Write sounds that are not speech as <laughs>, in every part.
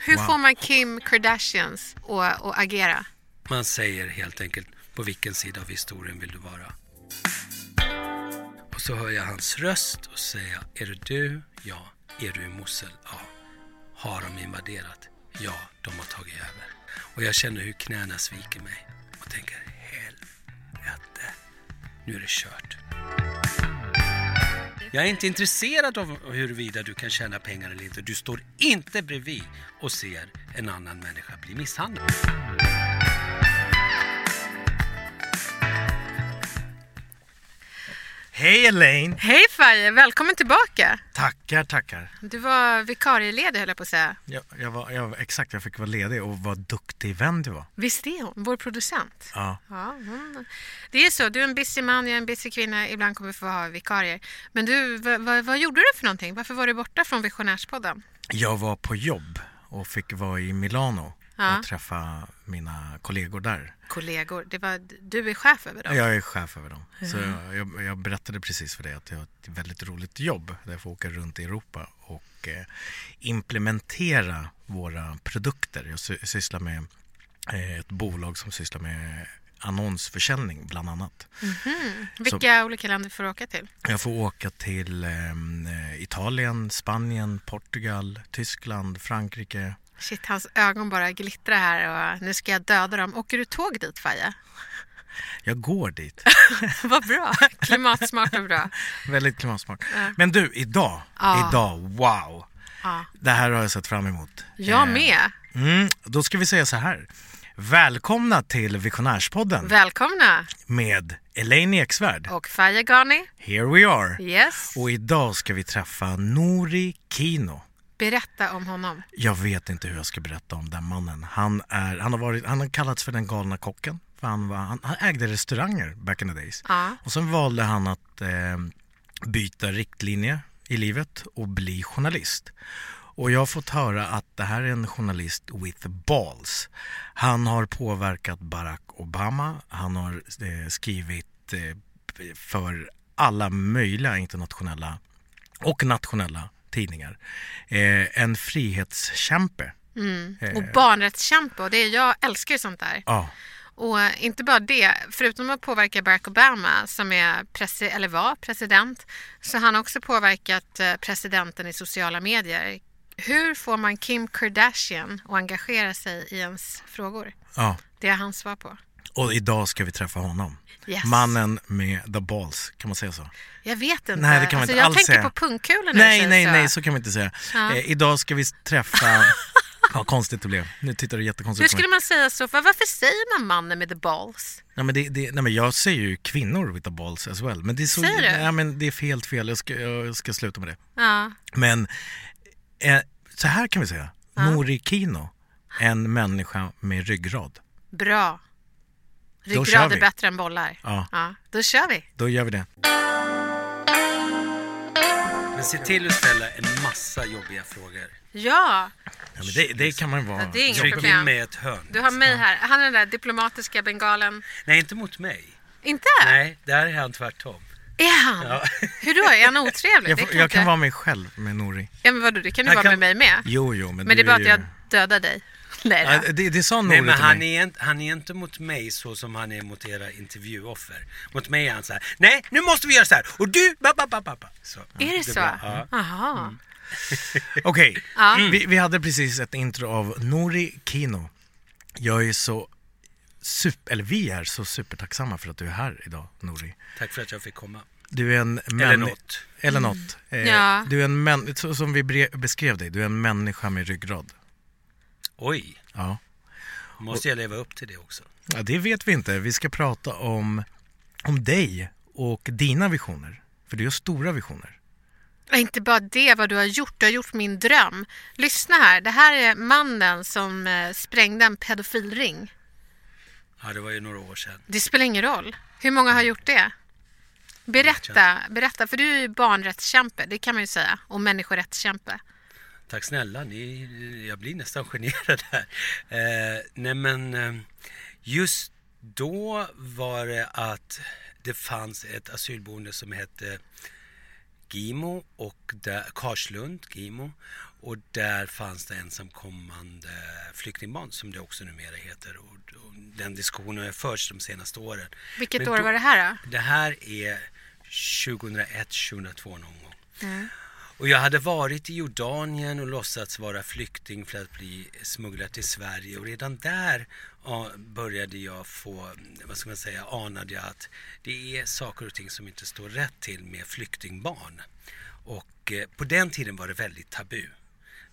Hur Wow. får man Kim Kardashians att, att agera? Man säger helt enkelt på vilken sida av historien vill du vara. Och så hör jag hans röst och säger är det du? Ja. Är du i Mosul? Ja. Har de invaderat? Ja, de har tagit över. Och jag känner hur knäna sviker mig och tänker helvete, nu är det kört. Jag är inte intresserad av huruvida du kan tjäna pengar eller inte. Du står inte bredvid och ser en annan människa bli misshandlad. Hej Elaine! Hej Faye, välkommen tillbaka! Tackar, tackar. Du var vikarieledig höll jag på att säga. Jag, jag var, jag, exakt, jag fick vara ledig och vad duktig vän du var. Visst är hon, vår producent? Ja. Ja, hon... Det är så, du är en busy man, jag är en busy kvinna. Ibland kommer vi få ha vikarier. Men du, vad, vad, vad gjorde du för någonting? Varför var du borta från Visionärspodden? Jag var på jobb och fick vara i Milano Ja. och träffa mina kollegor där. Kollegor, det var, du är chef över dem? Jag är chef över dem. Så jag, jag, jag berättade precis för dig att jag har ett väldigt roligt jobb där jag får åka runt i Europa och eh, implementera våra produkter. Jag sy- sysslar med eh, ett bolag som sysslar med annonsförsäljning bland annat. Vilka olika länder får du åka till? Jag får åka till ehm, eh, Italien, Spanien, Portugal, Tyskland, Frankrike. Shit, hans ögon bara glittrar här och nu ska jag döda dem. Åker du tåg dit Faye? Jag går dit. <laughs> Vad bra! Klimatsmart och bra. Väldigt klimatsmart. Men du, idag, Ja. idag, wow! Ja. Det här har jag sett fram emot. Jag Eh, med. Mm, då ska vi säga så här. Välkomna till Visionärspodden Välkomna! med Elaine Eksvärd. Och Faye Ghani. Here we are. Yes. Och idag ska vi träffa Nori Kino. Berätta om honom. Jag vet inte hur jag ska berätta om den mannen. Han, är, han, har, varit, han har kallats för den galna kocken. För han, var, han, han ägde restauranger back in the days. Ja. Och sen valde han att eh, byta riktlinje i livet och bli journalist. Och jag har fått höra att det här är en journalist with balls. Han har påverkat Barack Obama. Han har eh, skrivit eh, för alla möjliga internationella och nationella tidningar. Eh, en frihetskämpe. Eh. Och barnrättskämpe. Och det är, jag älskar ju sånt där. Ja, Och eh, inte bara det, förutom att påverka Barack Obama som är presi- eller var president, så har han också påverkat eh, presidenten i sociala medier. Hur får man Kim Kardashian att engagera sig i ens frågor? ja. Det är hans svar på. Och idag ska vi träffa honom. Yes. Mannen med the balls, kan man säga så? Jag vet inte. Nej, det kan man alltså, inte jag alls tänker säga. på pungkulor Nej, nej, så. nej, så kan vi inte säga. Ja. Eh, idag ska vi träffa... <laughs> Ja, konstigt det blev. Nu tittar du Hur jättekonstigt på skulle man säga så? Var- Varför säger man mannen med the balls? Nej, men, det, det, nej, men jag säger ju kvinnor with the balls as well. Men det är, så, Säger du? Ja, men det är helt fel. Jag ska, jag ska sluta med det. Ja. Men eh, så här kan vi säga. Nori Kino, en människa med ryggrad. Bra. Då kör Ryggrad vi. är bättre än bollar. Ja. ja. Då kör vi. Då gör vi det. Men se till att ställa en massa jobbiga frågor. Ja, Ja, men det, det kan man vara. Ja, det är inga Tryck problem. in mig i ett hörn. du har mig här. Han är den där diplomatiska bengalen. Nej, inte mot mig. Inte? Nej, där är han tvärtom. Är han? Ja. <laughs> Hur då? Är han otrevlig? Jag, Det får, jag inte- kan vara mig själv med Nori. Ja, men vadå, det kan du Han vara kan- med mig med. Jo, jo, men, Men det är bara att ju- jag dödar dig. <laughs> Nej. Ja, det, det sa Nori Nej, men han är, inte, han är inte mot mig så som han är mot era intervjuoffer. Mot mig är han så här, nej, nu måste vi göra så här. Och du, ba, ba, ba, ba, ba. så. Är det så? blir- Ja. Jaha. <laughs> Okej, Ja. vi, vi hade precis ett intro av Nori Kino. Jag är så super, eller vi är så supertacksamma för att du är här idag, Nori. Tack för att jag fick komma. Du är en Eller något. Eller något. Eh, Ja. Du är en män, så som vi beskrev dig, du är en människa med ryggrad. Oj, Ja. måste jag leva upp till det också? ja, det vet vi inte. Vi ska prata om, om dig och dina visioner. För du har stora visioner. Inte bara det, vad du har gjort. Du har gjort min dröm. Lyssna här. Det här är mannen som eh, sprängde en pedofilring. Ja, det var ju några år sedan. Det spelar ingen roll. Hur många har gjort det? Berätta, berätta. För du är ju barnrättskämpe, det kan man ju säga. Och människorättskämpe. Tack snälla, ni, jag blir nästan generad här. Eh, nej men, eh, just då var det att det fanns ett asylboende som hette Gimo och där, Karslund, Gimo. Och där fanns det ensamkommande flyktingbarn som det också numera heter. Och, och den diskussionen har förts de senaste åren. Vilket Men år då- var det här då? Det här är 2001, 2002 någon gång. Mm. Och jag hade varit i Jordanien och låtsats vara flykting för att bli smugglad till Sverige och redan där började jag få, vad ska man säga, anade jag att det är saker och ting som inte står rätt till med flyktingbarn. Och eh, på den tiden var det väldigt tabu.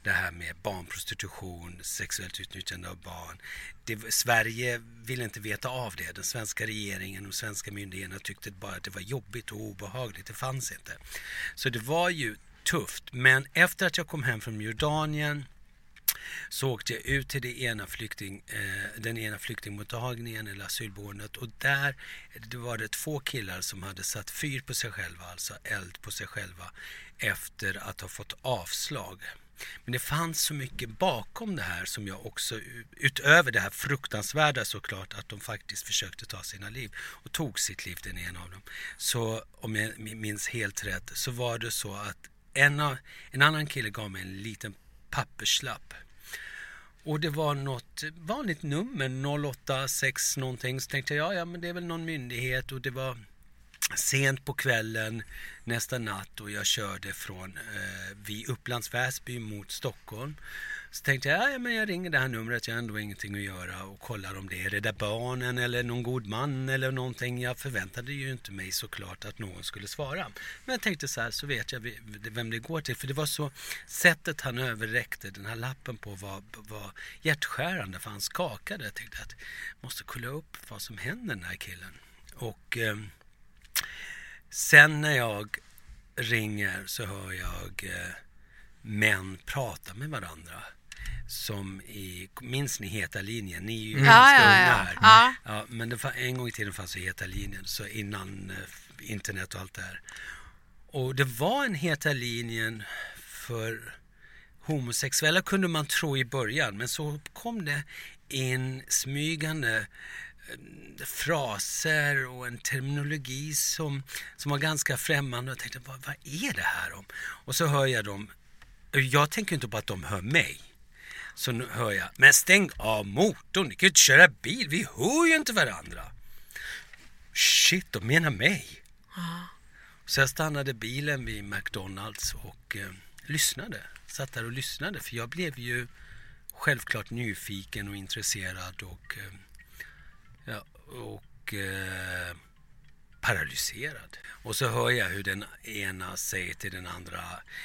Det här med barnprostitution, sexuellt utnyttjande av barn. Det, Sverige ville inte veta av det. Den svenska regeringen och svenska myndigheterna tyckte bara att det var jobbigt och obehagligt. Det fanns inte. Så det var ju tufft. Men efter att jag kom hem från Jordanien så åkte jag ut till det ena flykting, eh, den ena flyktingmottagningen eller asylboendet och där det var det två killar som hade satt fyr på sig själva, alltså eld på sig själva efter att ha fått avslag. Men det fanns så mycket bakom det här som jag också, utöver det här fruktansvärda såklart, att de faktiskt försökte ta sina liv och tog sitt liv den ena av dem. Så om jag minns helt rätt så var det så att en, av, en annan kille gav mig en liten papperslapp och det var något vanligt nummer, 086 någonting. Så tänkte jag, ja, men det är väl någon myndighet och det var sent på kvällen nästa natt och jag körde från eh, vid Upplands Väsby mot Stockholm. Så tänkte jag, ja, men jag ringer det här numret, jag har ändå ingenting att göra och kollar om det är Rädda Barnen eller någon god man eller någonting. Jag förväntade ju inte mig såklart att någon skulle svara. Men jag tänkte så här, så vet jag vem det går till. För det var så, sättet han överräckte den här lappen på var, var hjärtskärande för han skakade. Jag tänkte att jag måste kolla upp vad som händer den här killen. Och eh, sen när jag ringer så hör jag eh, män prata med varandra. Som i, minns ni Heta linjen? Ni är ju Ja, ganska ja, ja. här. Ja. Ja, men det, en gång i tiden fanns ju Heta linjen, så innan eh, internet och allt det här. Och det var en Heta linjen för homosexuella kunde man tro i början, men så kom det in smygande eh, fraser och en terminologi som, som var ganska främmande. Och jag tänkte, vad, vad är det här om? Och så hör jag dem, jag tänker inte på att de hör mig. Så nu hör jag, men stäng av motorn, ni kan ju inte köra bil, vi hör ju inte varandra. Shit, de menar mig. Så jag stannade bilen vid McDonalds och eh, lyssnade. Satt där och lyssnade för jag blev ju självklart nyfiken och intresserad och, eh, ja, och eh, paralyserad. Och så hör jag hur den ena säger till den andra,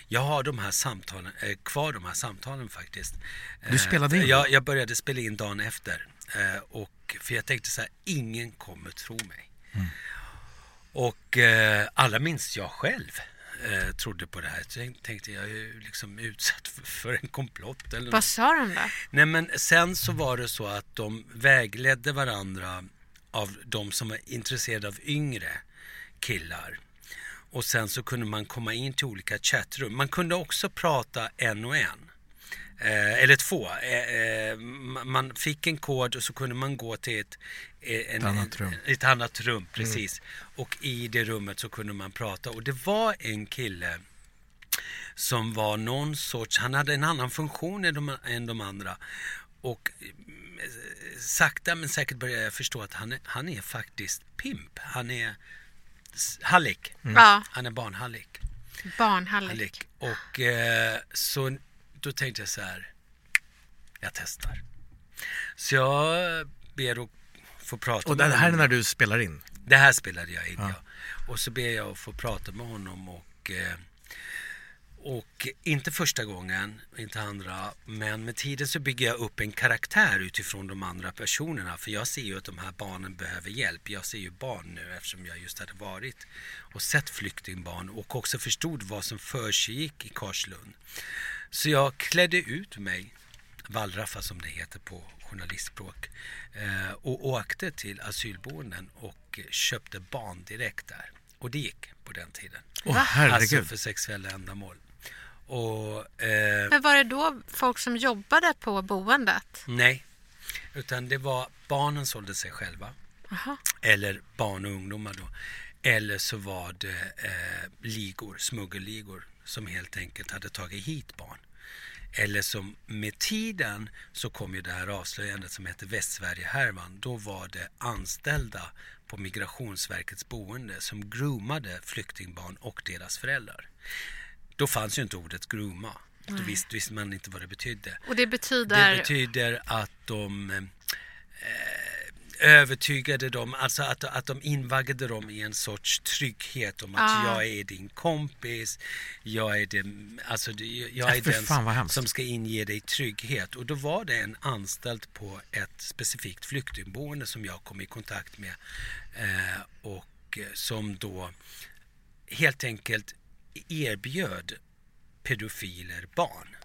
jag har de här samtalen, eh, kvar de här samtalen faktiskt. Du spelade in? Eh, jag, jag började spela in dagen efter. Eh, och, för jag tänkte så här, ingen kommer tro mig. Och eh, alla minst jag själv eh, trodde på det här. Så jag tänkte jag är ju liksom utsatt för, för en komplott eller Vad något. sa de då? Nej men sen så var det så att de vägledde varandra av de som var intresserade av yngre killar. Och sen så kunde man komma in till olika chattrum. Man kunde också prata en och en. Eh, eller två. Eh, eh, ma- man fick en kod och så kunde man gå till ett, eh, en, annat rum. ett annat rum. Precis. Och i det rummet så kunde man prata. Och det var en kille som var någon sorts, han hade en annan funktion än de, än de andra. Och eh, sakta men säkert började jag förstå att han är, han är faktiskt pimp. Han är hallick. Ja, Han är barnhallick. barnhallig. hallick. Och eh, så då tänkte jag så här, jag testar. Så jag ber att få prata Och med det här är honom. när du spelar in? Det här spelade jag in, Ja. ja. Och så ber jag att få prata med honom och, eh, och inte första gången, inte andra, men med tiden så bygger jag upp en karaktär utifrån de andra personerna. För jag ser ju att de här barnen behöver hjälp. Jag ser ju barn nu eftersom jag just hade varit och sett flyktingbarn och också förstod vad som försiggick i Karlslund. Så jag klädde ut mig, wallraffa som det heter på journalistspråk, eh, och åkte till asylboenden och köpte barn direkt där. Och det gick på den tiden. Herregud. Alltså för sexuella ändamål. Och, eh, Men var det då folk som jobbade på boendet? nej, utan det var barnen sålde sig själva. Aha. Eller barn och ungdomar då. Eller så var det eh, ligor, smuggelligor som helt enkelt hade tagit hit barn. Eller som med tiden så kom ju det här avslöjandet som heter Västsverige-härvan. Då var det anställda på Migrationsverkets boende som groomade flyktingbarn och deras föräldrar. Då fanns ju inte ordet grooma. Då visste, visste man inte vad det betydde. Och det betyder... Det betyder att de eh, övertygade dem, alltså att, att de invaggade dem i en sorts trygghet om att Ah. jag är din kompis, jag är, den, alltså, jag Äh, är den som ska inge dig trygghet. Och då var det en anställd på ett specifikt flyktingboende som jag kom i kontakt med eh, och eh, som då helt enkelt erbjöd pedofiler barn.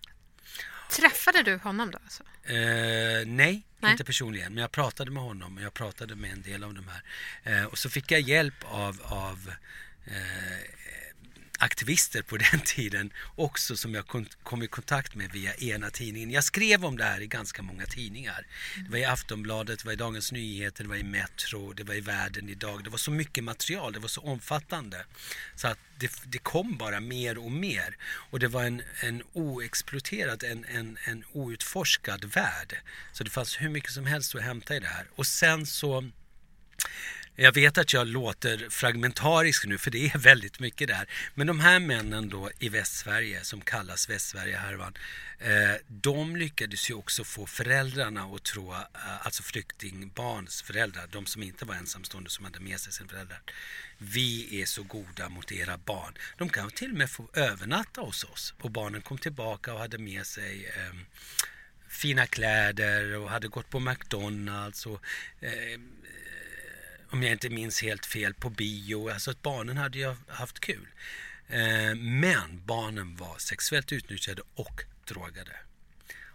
Träffade du honom då? Alltså? Eh, nej, Nej. inte personligen. Men jag pratade med honom och jag pratade med en del av de här. Eh, och så fick jag hjälp av, av eh, aktivister på <laughs> den tiden också som jag kom i kontakt med via ena tidningen. Jag skrev om det här i ganska många tidningar. Det var i Aftonbladet, det var i Dagens Nyheter, det var i Metro, det var i Världen idag. Det var så mycket material, det var så omfattande. Så att det, det kom bara mer och mer. Och det var en, en oexploaterad, en, en, en outforskad värld. Så det fanns hur mycket som helst att hämta i det här. Och sen så jag vet att jag låter fragmentarisk nu för det är väldigt mycket där. Men de här männen då i Västsverige som kallas Västsverigehärvan, Eh, de lyckades ju också få föräldrarna att tro, eh, alltså flyktingbarns föräldrar, de som inte var ensamstående som hade med sig sina föräldrar. Vi är så goda mot era barn. De kan till och med få övernatta hos oss. Och barnen kom tillbaka och hade med sig eh, fina kläder och hade gått på McDonalds och eh, om jag inte minns helt fel, på bio. Alltså att barnen hade ju haft kul. Eh, men barnen var sexuellt utnyttjade och drogade.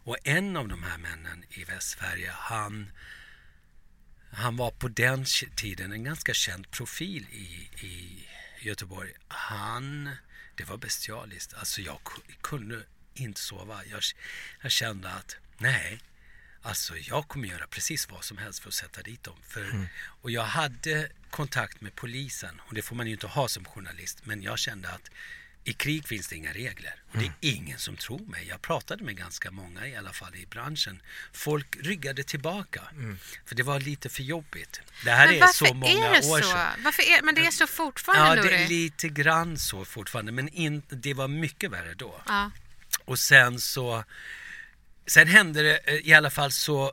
Och en av de här männen i Västsverige, han, han var på den tiden en ganska känd profil i, i Göteborg. Han, det var bestialiskt. Alltså jag kunde inte sova. Jag, jag kände att nej, Alltså jag kommer göra precis vad som helst för att sätta dit dem. För, mm. Och jag hade kontakt med polisen och det får man ju inte ha som journalist. Men jag kände att i krig finns det inga regler. Och det är ingen som tror mig. Jag pratade med ganska många i alla fall i branschen. Folk ryggade tillbaka. Mm. För det var lite för jobbigt. Det här Men är så många är det år så? sedan. Varför är, men det är så fortfarande, Ja, det är lite grann så fortfarande. Men in, det var mycket värre då. Ja. Och sen så Sen hände det eh, i alla fall så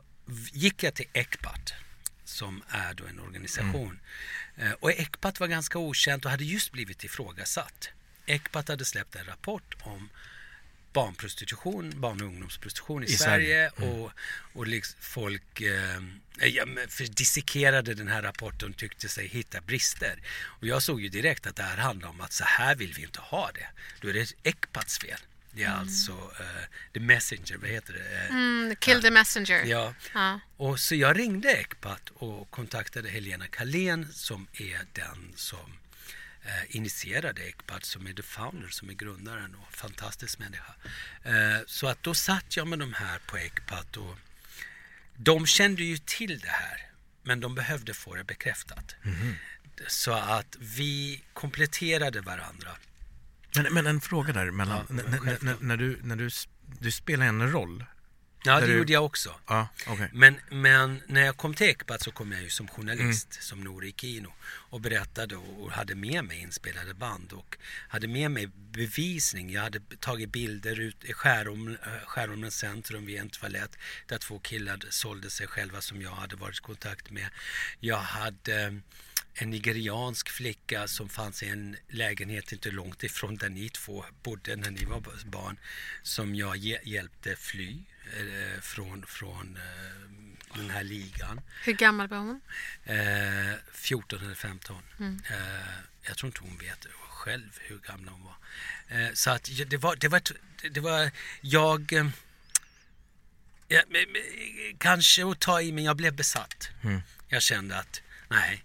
gick jag till Ecpat som är då en organisation. Mm. Och Ecpat var ganska okänt och hade just blivit ifrågasatt. Ecpat hade släppt en rapport om barnprostitution, barn och ungdomsprostitution i, I Sverige, Sverige. Mm. och, och liksom folk eh, ja, dissekerade den här rapporten och tyckte sig hitta brister. Och jag såg ju direkt att det här handlar om att så här vill vi inte ha det. Då är det Ecpats fel. Det är mm. alltså uh, The Messenger, vad heter det? Mm, kill the messenger. Ja. Ja. Och så jag ringde Ecpat och kontaktade Helena Kalén som är den som uh, initierade Ecpat, som är the founder, som är grundaren och fantastisk människa. Uh, så att då satt jag med de här på Ecpat och de kände ju till det här, men de behövde få det bekräftat. Mhm. Så att vi kompletterade varandra. Men, men en fråga där mellan, Ja, n- n- självklart. n- när, du, när du, du spelar en roll. Ja, det du- gjorde jag också. Ja, okej. Men, men när jag kom till Ecpat så kom jag ju som journalist, Mm. som Nouri Kino och berättade och, och hade med mig inspelade band och hade med mig bevisning. Jag hade tagit bilder ut i Skärom, eh, Skärholmens centrum vid en toalett där två killar sålde sig själva som jag hade varit i kontakt med. Jag hade en nigeriansk flicka som fanns i en lägenhet inte långt ifrån där ni två bodde när ni var barn som jag hjälpte fly eh, från, från eh, den här ligan. Hur gammal var hon? Eh, 14 eller 15. Mm. Eh, jag tror inte hon vet själv hur gamla hon var. Eh, så att det var, det var, det var jag eh, ja, kanske att ta i men jag blev besatt. Mm. Jag kände att nej,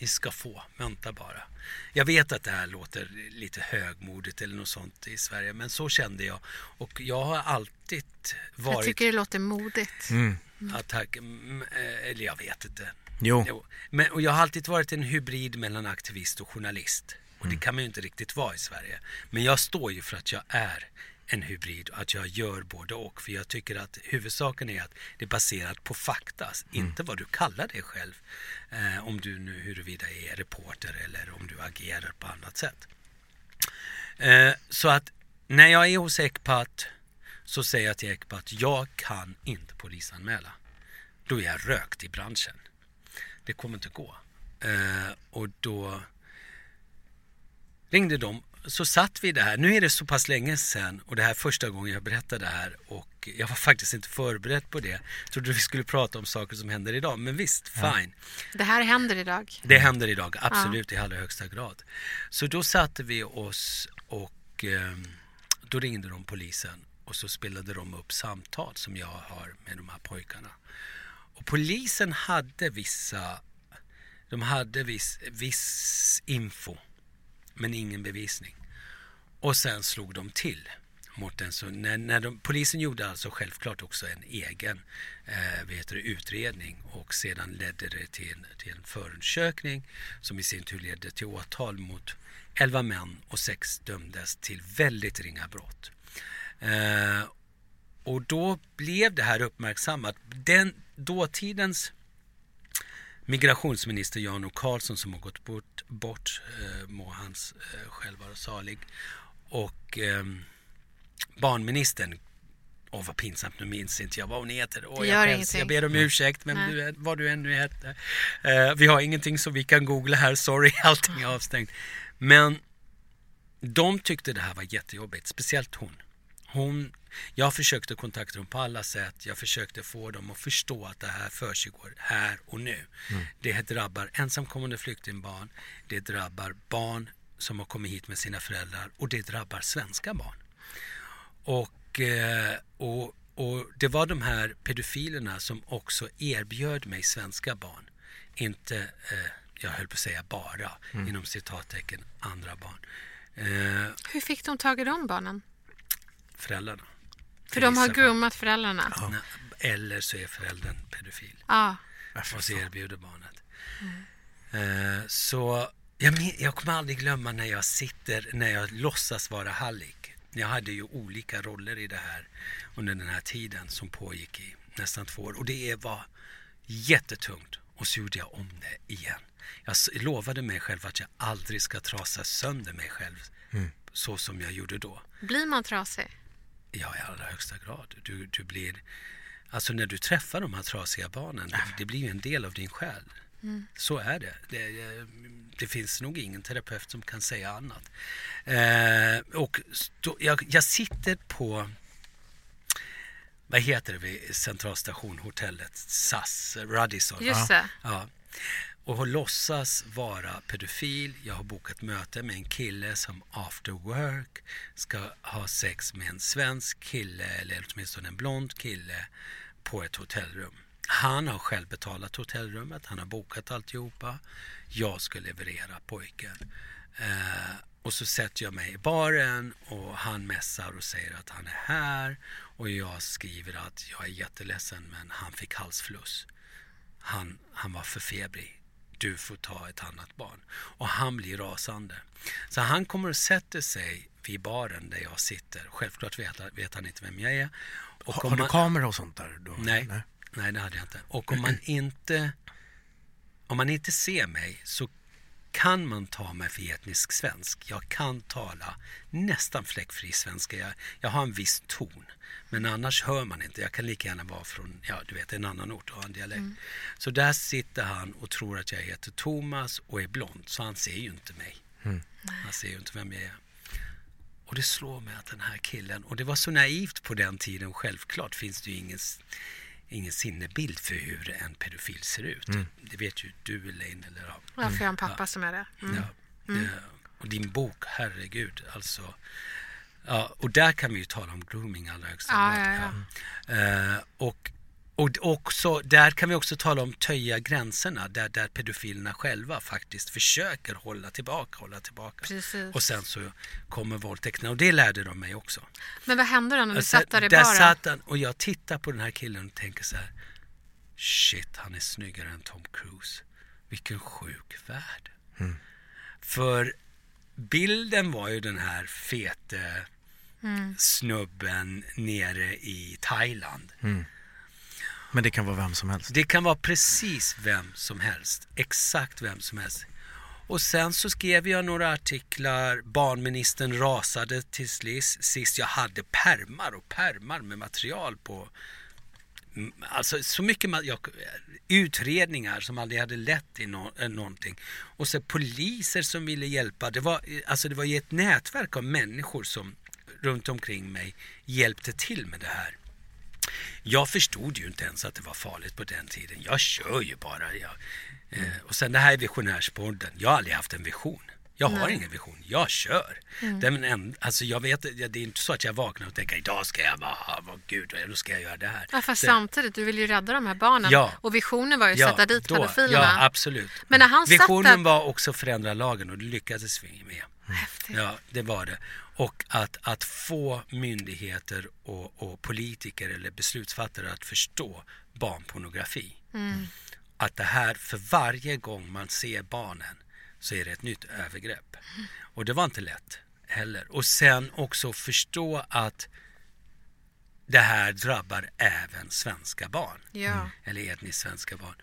ni ska få, vänta bara. Jag vet att det här låter lite högmodigt eller något sånt i Sverige, men så kände jag. Och jag har alltid varit... Jag tycker det låter modigt. Mm. Ja, tack. Eh, eller jag vet inte. Jo. jo. Men, och jag har alltid varit en hybrid mellan aktivist och journalist. Och det mm. kan man ju inte riktigt vara i Sverige. Men jag står ju för att jag är en hybrid att jag gör både och. För jag tycker att huvudsaken är att det är baserat på fakta, mm. inte vad du kallar dig själv. Eh, om du nu huruvida är reporter eller om du agerar på annat sätt. Eh, så att när jag är hos Ecpat så säger jag till Ecpat, jag kan inte polisanmäla. Då är jag rökt i branschen. Det kommer inte gå. Eh, och då ringde de så satt vi där. Nu är det så pass länge sedan och det här första gången jag berättade det här och jag var faktiskt inte förberedd på det. Jag trodde vi skulle prata om saker som händer idag, men visst, ja. fine. Det här händer idag? Det händer idag, absolut, ja. i allra högsta grad. Så då satte vi oss och eh, då ringde de polisen och så spelade de upp samtal som jag har med de här pojkarna. Och polisen hade vissa, de hade viss, viss info men ingen bevisning. Och sen slog de till Mortensen. när, när de, polisen gjorde alltså självklart också en egen eh, vad heter det, utredning och sedan ledde det till, till en förundersökning som i sin tur ledde till åtal mot 11 män och sex dömdes till väldigt ringa brott. Eh, och då blev det här uppmärksammat. Den dåtidens migrationsminister Jan O Karlsson som har gått bort, bort eh, må hans eh, själv vara salig. Och eh, barnministern, åh vad pinsamt, nu minns inte jag vad hon heter. Åh, jag, jag, jag ber om ursäkt, men du, vad du ännu heter. Eh, vi har ingenting som vi kan googla här, sorry, <laughs> allting är avstängt. Men de tyckte det här var jättejobbigt, speciellt hon. Hon, jag försökte kontakta dem på alla sätt. Jag försökte få dem att förstå att det här försiggår här och nu. Mm. Det drabbar ensamkommande flyktingbarn. Det drabbar barn som har kommit hit med sina föräldrar och det drabbar svenska barn. Och, eh, och, och det var de här pedofilerna som också erbjöd mig svenska barn. Inte, eh, jag höll på att säga bara, mm. inom citattecken, andra barn. Eh, Hur fick de tag i de barnen? föräldrarna. För de har groomat föräldrarna? Ja. Eller så är föräldern pedofil. Ja. Och så erbjuder barnet. Mm. Uh, så jag, jag kommer aldrig glömma när jag sitter, när jag låtsas vara hallick. Jag hade ju olika roller i det här under den här tiden som pågick i nästan två år. Och det var jättetungt. Och så gjorde jag om det igen. Jag lovade mig själv att jag aldrig ska trasa sönder mig själv mm. så som jag gjorde då. Blir man trasig? Ja, i allra högsta grad. Du, du blir, alltså när du träffar de här trasiga barnen, det, det blir ju en del av din själ. Mm. Så är det. det. det. finns nog ingen terapeut som kan säga annat. Eh, och stå, jag, jag, sitter på, vad heter det vid Centralstation, hotellet, SAS, Radisson. Just det. Ja och har låtsas vara pedofil. Jag har bokat möte med en kille som after work ska ha sex med en svensk kille eller åtminstone en blond kille på ett hotellrum. Han har själv betalat hotellrummet, han har bokat alltihopa. Jag ska leverera pojken. Eh, och så sätter jag mig i baren och han mässar och säger att han är här. Och jag skriver att jag är jätteledsen men han fick halsfluss. Han, han var för febrig du får ta ett annat barn. Och han blir rasande. Så han kommer och sätter sig vid baren där jag sitter. Självklart vet, vet han inte vem jag är. Och har, har du kamera och sånt där? Då? Nej, nej, nej, det hade jag inte. Och om man <clears throat> inte, om man inte ser mig så kan man ta mig för etnisk svensk. Jag kan tala nästan fläckfri svenska. Jag, jag har en viss ton. Men annars hör man inte. Jag kan lika gärna vara från ja, du vet, en annan ort och ha en dialekt. Mm. Så där sitter han och tror att jag heter Thomas och är blond. Så han ser ju inte mig. Mm. Han ser ju inte vem jag är. Och det slår mig att den här killen, och det var så naivt på den tiden, självklart finns det ju ingen, ingen sinnebild för hur en pedofil ser ut. Mm. Det vet ju du Elaine. Eller, ja. ja, för jag har en pappa ja. som är det. Mm. Ja, mm. och din bok, herregud, alltså. Ja, och där kan vi ju tala om grooming allra högsta ja, ja, ja. Uh, och och också, där kan vi också tala om töja gränserna där, där pedofilerna själva faktiskt försöker hålla tillbaka, hålla tillbaka. Precis. Och sen så kommer våldtäkterna och det lärde de mig också. Men vad hände då när du alltså, satt där i där Satt han, och jag tittar på den här killen och tänker så här. Shit, han är snyggare än Tom Cruise. Vilken sjuk värld. Mm. För bilden var ju den här fete mm. snubben nere i Thailand. Mm men det kan vara vem som helst? Det kan vara precis vem som helst. Exakt vem som helst. Och sen så skrev jag några artiklar. Barnministern rasade till sist. Jag hade permar och permar med material på. Mm, alltså så mycket jag, utredningar som aldrig hade lett till no, eh, någonting. Och så poliser som ville hjälpa. Det var, eh, alltså det var ju ett nätverk av människor som runt omkring mig hjälpte till med det här. Jag förstod ju inte ens att det var farligt på den tiden. Jag kör ju bara. Jag, eh, och sen det här är Visionärspodden. Jag har aldrig haft en vision. Jag har Nej. ingen vision, jag kör. Mm. Den en, alltså jag vet, det är inte så att jag vaknar och tänker idag ska jag vara, vad gud, då ska jag göra det här. Ja, fast så, samtidigt, du vill ju rädda de här barnen. Ja, och visionen var ju att ja, sätta dit då, pedofilerna. Ja, absolut. Men när han visionen satt där... var också att förändra lagen och det lyckades vi med. Häftigt. Ja, det var det. Och att, att få myndigheter och, och politiker eller beslutsfattare att förstå barnpornografi. Mm. Att det här, för varje gång man ser barnen så är det ett nytt övergrepp. Mm. Och det var inte lätt heller. Och sen också förstå att det här drabbar även svenska barn. Ja. Eller etniskt svenska barn.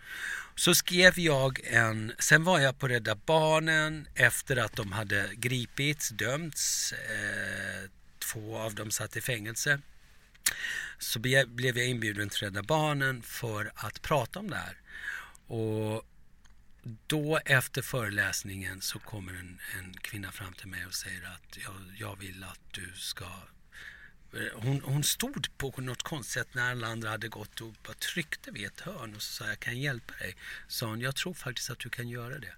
Så skrev jag en, sen var jag på Rädda Barnen efter att de hade gripits, dömts. Eh, två av dem satt i fängelse. Så blev jag inbjuden till Rädda Barnen för att prata om det här. Och då efter föreläsningen så kommer en, en kvinna fram till mig och säger att jag, jag vill att du ska Eh, hon, hon stod på något konstigt sätt när alla andra hade gått och bara tryckte vid ett hörn och så sa jag kan hjälpa dig. Sa hon, jag tror faktiskt att du kan göra det.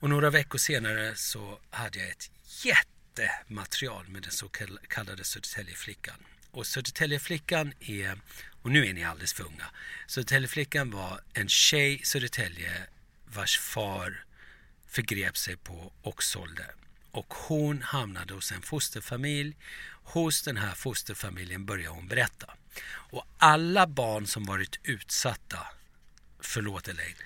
Och några veckor senare så hade jag ett jättematerial med den så kallade Södertäljeflickan. Och Södertäljeflickan är, och nu är ni alldeles för unga, Södertäljeflickan var en tjej i Södertälje vars far förgrep sig på och sålde. Och hon hamnade hos en fosterfamilj Hos den här fosterfamiljen börjar hon berätta. Och alla barn som varit utsatta, förlåt Elaine,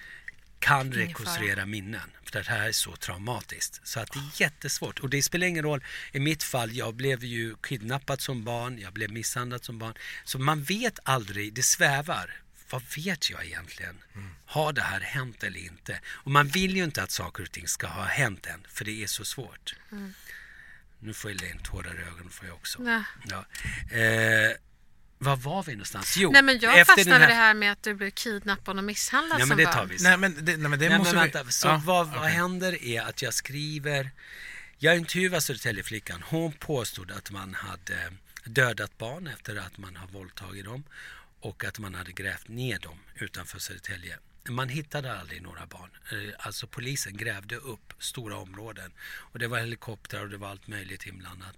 kan rekonstruera minnen. För det här är så traumatiskt. Så att det är jättesvårt. Och det spelar ingen roll. I mitt fall, jag blev ju kidnappad som barn, jag blev misshandlad som barn. Så man vet aldrig, det svävar. Vad vet jag egentligen? Mm. Har det här hänt eller inte? Och man vill ju inte att saker och ting ska ha hänt än, för det är så svårt. Mm. Nu får Elaine tårar i ögonen får jag också. Nej. Ja. Eh, var var vi någonstans? Jo, nej, men jag fastnade här... det här med att du blev kidnappad och misshandlad nej, som men det tar vi Nej, men det, nej, men det nej, måste men vänta. Vi... Så ja, vad, okay. vad händer är att jag skriver... Jag intervjuar Södertäljeflickan. Hon påstod att man hade dödat barn efter att man har våldtagit dem och att man hade grävt ner dem utanför Södertälje. Man hittade aldrig några barn. Eh, alltså polisen grävde upp stora områden. Och det var helikoptrar och det var allt möjligt inblandat.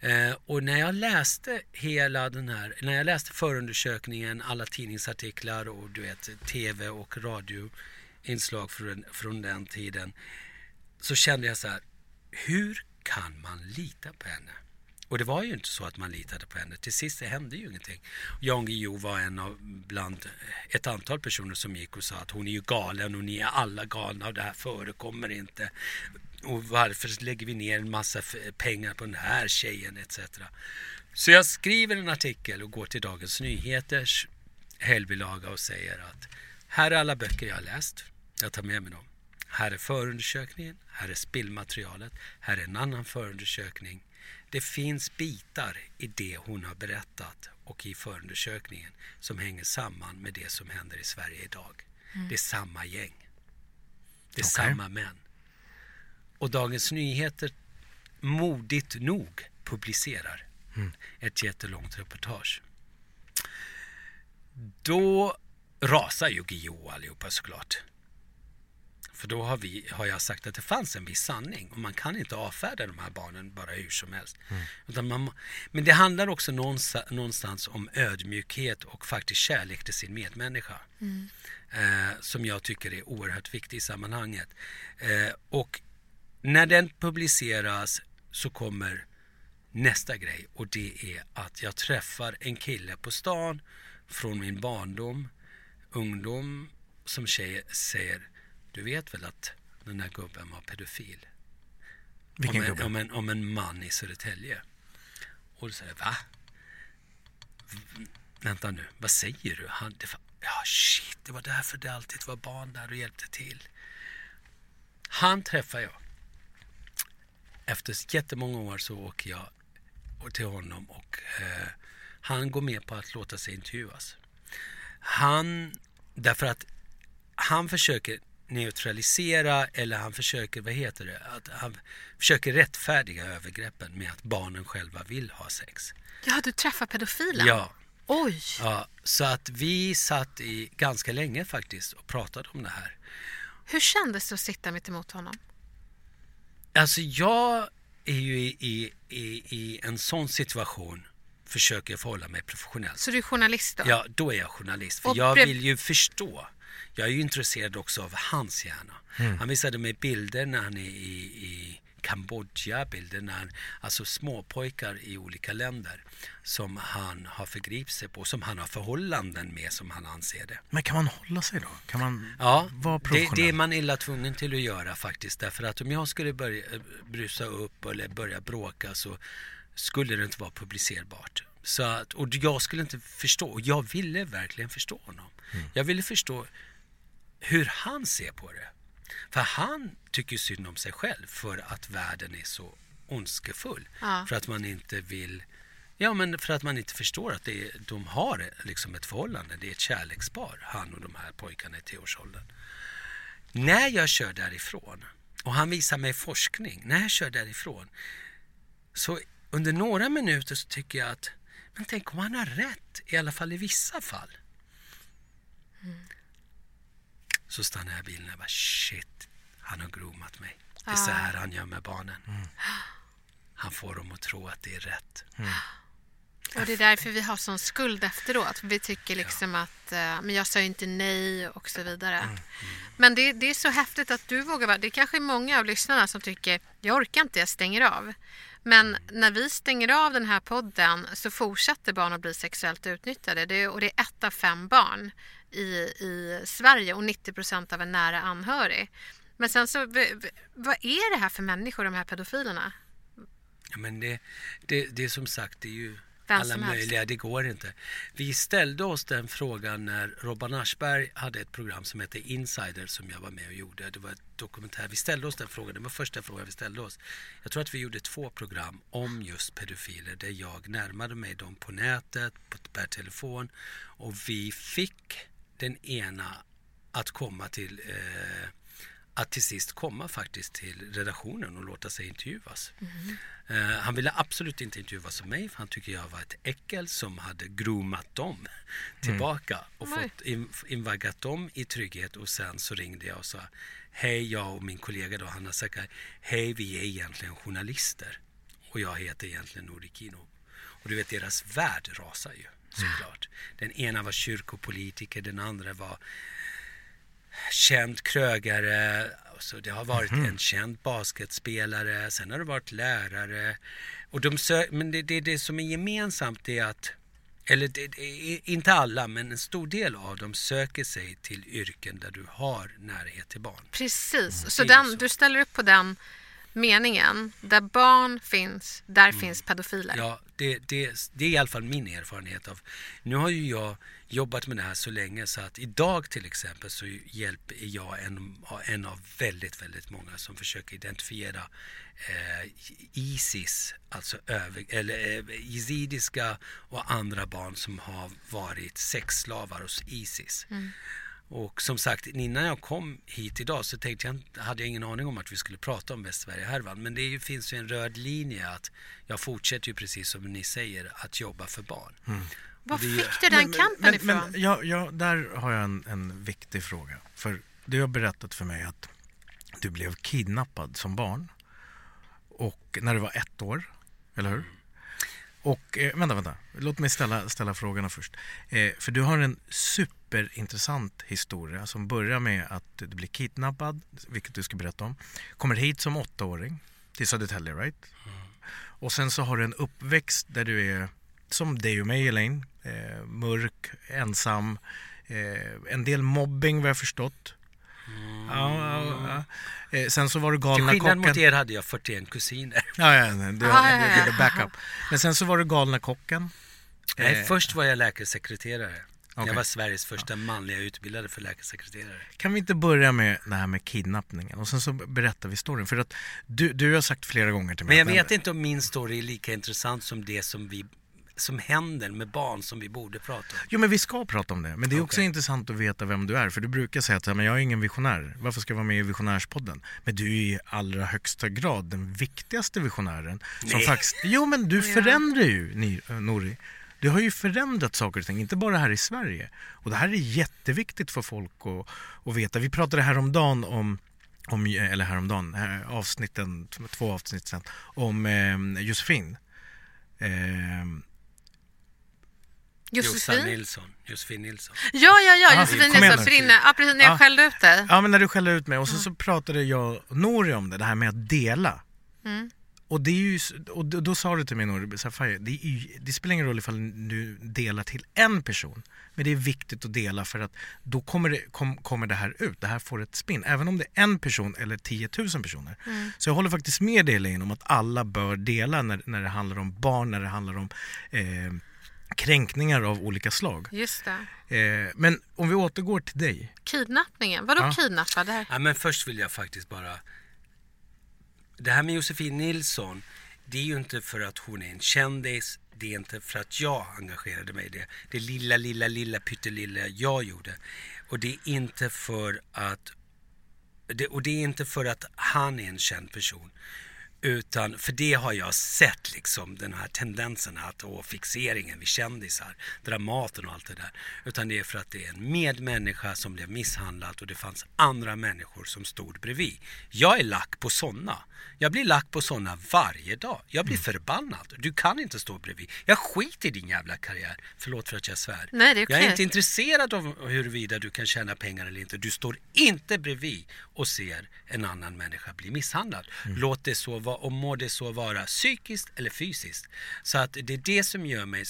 Eh, och när jag läste hela den här, när jag läste förundersökningen, alla tidningsartiklar och du vet tv och radioinslag från, från den tiden. Så kände jag så här, hur kan man lita på henne? Och det var ju inte så att man litade på henne. Till sist det hände ju ingenting. Jan Guillou var en av bland ett antal personer som gick och sa att hon är ju galen och ni är alla galna och det här förekommer inte. Och varför lägger vi ner en massa pengar på den här tjejen etc. Så jag skriver en artikel och går till Dagens Nyheters helgbilaga och säger att här är alla böcker jag har läst. Jag tar med mig dem. Här är förundersökningen, här är spillmaterialet, här är en annan förundersökning. Det finns bitar i det hon har berättat och i förundersökningen som hänger samman med det som händer i Sverige idag. Det är samma gäng. Det är Okej. samma män. Och Dagens Nyheter modigt nog publicerar ett jättelångt reportage. Då rasar ju Guillou allihopa såklart. För då har, vi, har jag sagt att det fanns en viss sanning och man kan inte avfärda de här barnen bara hur som helst. Utan man, men det handlar också någonstans, någonstans om ödmjukhet och faktiskt kärlek till sin medmänniska. Eh, som jag tycker är oerhört viktig i sammanhanget. Eh, och när den publiceras så kommer nästa grej och det är att jag träffar en kille på stan från min barndom, ungdom, som tjej, säger du vet väl att den där gubben var pedofil? Vilken om, en, gubbe? om, en, om en man i Södertälje. Och då säger va? V- Vänta nu, vad säger du? Han, det var, ja, shit, det var därför det alltid var barn där och hjälpte till. Han träffar jag. Efter jättemånga år så åker jag till honom och eh, han går med på att låta sig intervjuas. Han, därför att han försöker neutralisera eller han försöker, vad heter det, att han försöker rättfärdiga övergreppen med att barnen själva vill ha sex. Ja, du träffar pedofilen? Ja, Oj! ja, så att vi satt i ganska länge faktiskt och pratade om det här. Hur kändes det att sitta mitt emot honom? Alltså jag är ju i, i, i, i en sån situation försöker förhålla mig professionellt. Så du är journalist då? Ja, då är jag journalist. För Och jag vill ju förstå. Jag är ju intresserad också av hans hjärna. Han visade mig bilder när han är i, i Kambodja, bilder när han, alltså småpojkar i olika länder som han har förgripit sig på, som han har förhållanden med som han anser det. Men kan man hålla sig då? Kan man Ja, vara det, professionell? det är man illa tvungen till att göra faktiskt. Därför att om jag skulle börja eh, brusa upp eller börja bråka så skulle det inte vara publicerbart. Så att, och jag skulle inte förstå, och jag ville verkligen förstå honom. Mm. Jag ville förstå hur han ser på det. För han tycker synd om sig själv för att världen är så ondskefull. Ja. För att man inte vill Ja, men för att man inte förstår att det är, de har liksom ett förhållande. Det är ett kärlekspar, han och de här pojkarna i tioårsåldern. När jag kör därifrån, och han visar mig forskning, när jag kör därifrån, så under några minuter så tycker jag att, men tänk om han har rätt, i alla fall i vissa fall. Så stannar jag bilen och bara, shit, han har groomat mig. Det är så Ah. här han gör med barnen. Han får dem att tro att det är rätt. Och det är därför vi har sån skuld efteråt. Vi tycker liksom att eh, men jag sa ju inte nej och så vidare. Mm, Men det, det är så häftigt att du vågar vara... Det är kanske är många av lyssnarna som tycker jag orkar inte, jag stänger av. Men Mm. när vi stänger av den här podden så fortsätter barn att bli sexuellt utnyttjade. Det är, och det är ett av fem barn i, i Sverige och 90 procent av en nära anhörig. Men sen så, vad är det här för människor, de här pedofilerna? Ja, men det, det, det är som sagt, det är ju alla möjliga, det går inte. Vi ställde oss den frågan när Robban Aschberg hade ett program som hette Insider som jag var med och gjorde. Det var ett dokumentär. Vi ställde oss den frågan, det var första frågan vi ställde oss. Jag tror att vi gjorde två program om just pedofiler där jag närmade mig dem på nätet, på, per telefon och vi fick den ena att komma till eh, att till sist komma faktiskt till redaktionen och låta sig intervjuas. Eh, han ville absolut inte intervjuas av mig för han tycker jag var ett äckel som hade groomat dem tillbaka och Oj. fått in, invaggat dem i trygghet och sen så ringde jag och sa Hej, jag och min kollega då, Hanna Sakai. Hej, vi är egentligen journalister och jag heter egentligen Nori Kino. Och du vet, deras värld rasar ju såklart. Den ena var kyrkopolitiker, den andra var känd krögare. Så det har varit en känd basketspelare, sen har det varit lärare. Och de men det, det, det som är gemensamt är att, eller det, inte alla, men en stor del av dem söker sig till yrken där du har närhet till barn. Precis, Mm, så, den, så. du ställer upp på den meningen. Där barn finns, där Mm. finns pedofiler. Ja, det, det, det är i alla fall min erfarenhet av. Nu har ju jag jobbat med det här så länge så att idag till exempel så hjälper jag en, en av väldigt, väldigt många som försöker identifiera eh, Isis, alltså över, eller eh, yazidiska och andra barn som har varit sexslavar hos Isis. Och som sagt, innan jag kom hit idag så tänkte jag, hade jag ingen aning om att vi skulle prata om Västsverige-härvan. Men det ju, finns ju en röd linje att jag fortsätter ju precis som ni säger att jobba för barn. Var det är- fick du den kampen ifrån? Men, ja, ja, där har jag en, en viktig fråga. För du har berättat för mig att du blev kidnappad som barn. Och när du var ett år, eller hur? Och eh, vänta, vänta. Låt mig ställa, ställa frågorna först. Eh, för du har en superintressant historia som börjar med att du blir kidnappad, vilket du ska berätta om. Kommer hit som åttaåring till Södertälje, right? Och sen så har du en uppväxt där du är som dig och mig, Elaine. Eh, mörk, ensam. Eh, en del mobbing vad jag förstått. Ja, ja, ja. Eh, sen så var du Till galna skillnad kocken. mot er hade jag 41 kusiner. Ja, ja, nej, det, Ah, ja, det, ja, det är backup. Men sen så var du galna kocken. Nej, Eh, först var jag läkarsekreterare. Okej. Jag var Sveriges första manliga utbildade för läkarsekreterare. Kan vi inte börja med det här med kidnappningen och sen så berättar vi storyn. För att du, du har sagt flera gånger till mig Men jag vet inte om min story är lika intressant som det som, vi, som händer med barn som vi borde prata om. Jo men vi ska prata om det. Men det är också intressant att veta vem du är. För du brukar säga att "Ja, men jag är ingen visionär. Varför ska jag vara med i Visionärspodden? Men du är i allra högsta grad den viktigaste visionären. Som Nej. faktiskt, jo men du förändrar ju Ni- eh, Nori. Du har ju förändrat saker och ting, inte bara här i Sverige. Och det här är jätteviktigt för folk att, att veta. Vi pratade häromdagen om om, eller häromdagen, avsnitten, två avsnitt sen, om eh, Josefin. Eh, Josefin? Nilsson. Josefin Nilsson. Ja, ja, ja, Ah, Josefin Nilsson. inne, ja, precis när jag Ja. skällde ut dig. Ja, men när du skällde ut mig och så, så pratade jag och Nori om det, det här med att dela. Mm. Och, det är ju, och då, då sa du till mig Nori, så här, "Faye, det, är ju, det spelar ingen roll ifall du delar till en person. Men det är viktigt att dela för att då kommer det, kom, kommer det här ut, det här får ett spinn. Även om det är en person eller 10 000 personer. Så jag håller faktiskt med dig Elaine om att alla bör dela när, när det handlar om barn, när det handlar om eh, kränkningar av olika slag. Just det. Eh, men om vi återgår till dig. Kidnappningen. Vadå Ja. kidnappad? Det här? Ja, men först vill jag faktiskt bara... Det här med Josefin Nilsson, det är ju inte för att hon är en kändis. Det är inte för att jag engagerade mig i det. Det lilla, lilla, lilla pyttelilla jag gjorde. Och det är inte för att... Det, och det är inte för att han är en känd person. Utan för det har jag sett liksom den här tendensen att, och fixeringen vid kändisar, Dramaten och allt det där. Utan det är för att det är en medmänniska som blev misshandlad och det fanns andra människor som stod bredvid. Jag är lack på sådana. Jag blir lack på sådana varje dag. Jag blir förbannad. Du kan inte stå bredvid. Jag skiter i din jävla karriär. Förlåt för att jag svär. Nej, det är Jag är inte intresserad av huruvida du kan tjäna pengar eller inte. Du står inte bredvid och ser en annan människa bli misshandlad. Låt det så vara och må det så vara psykiskt eller fysiskt. Så att det är det som gör mig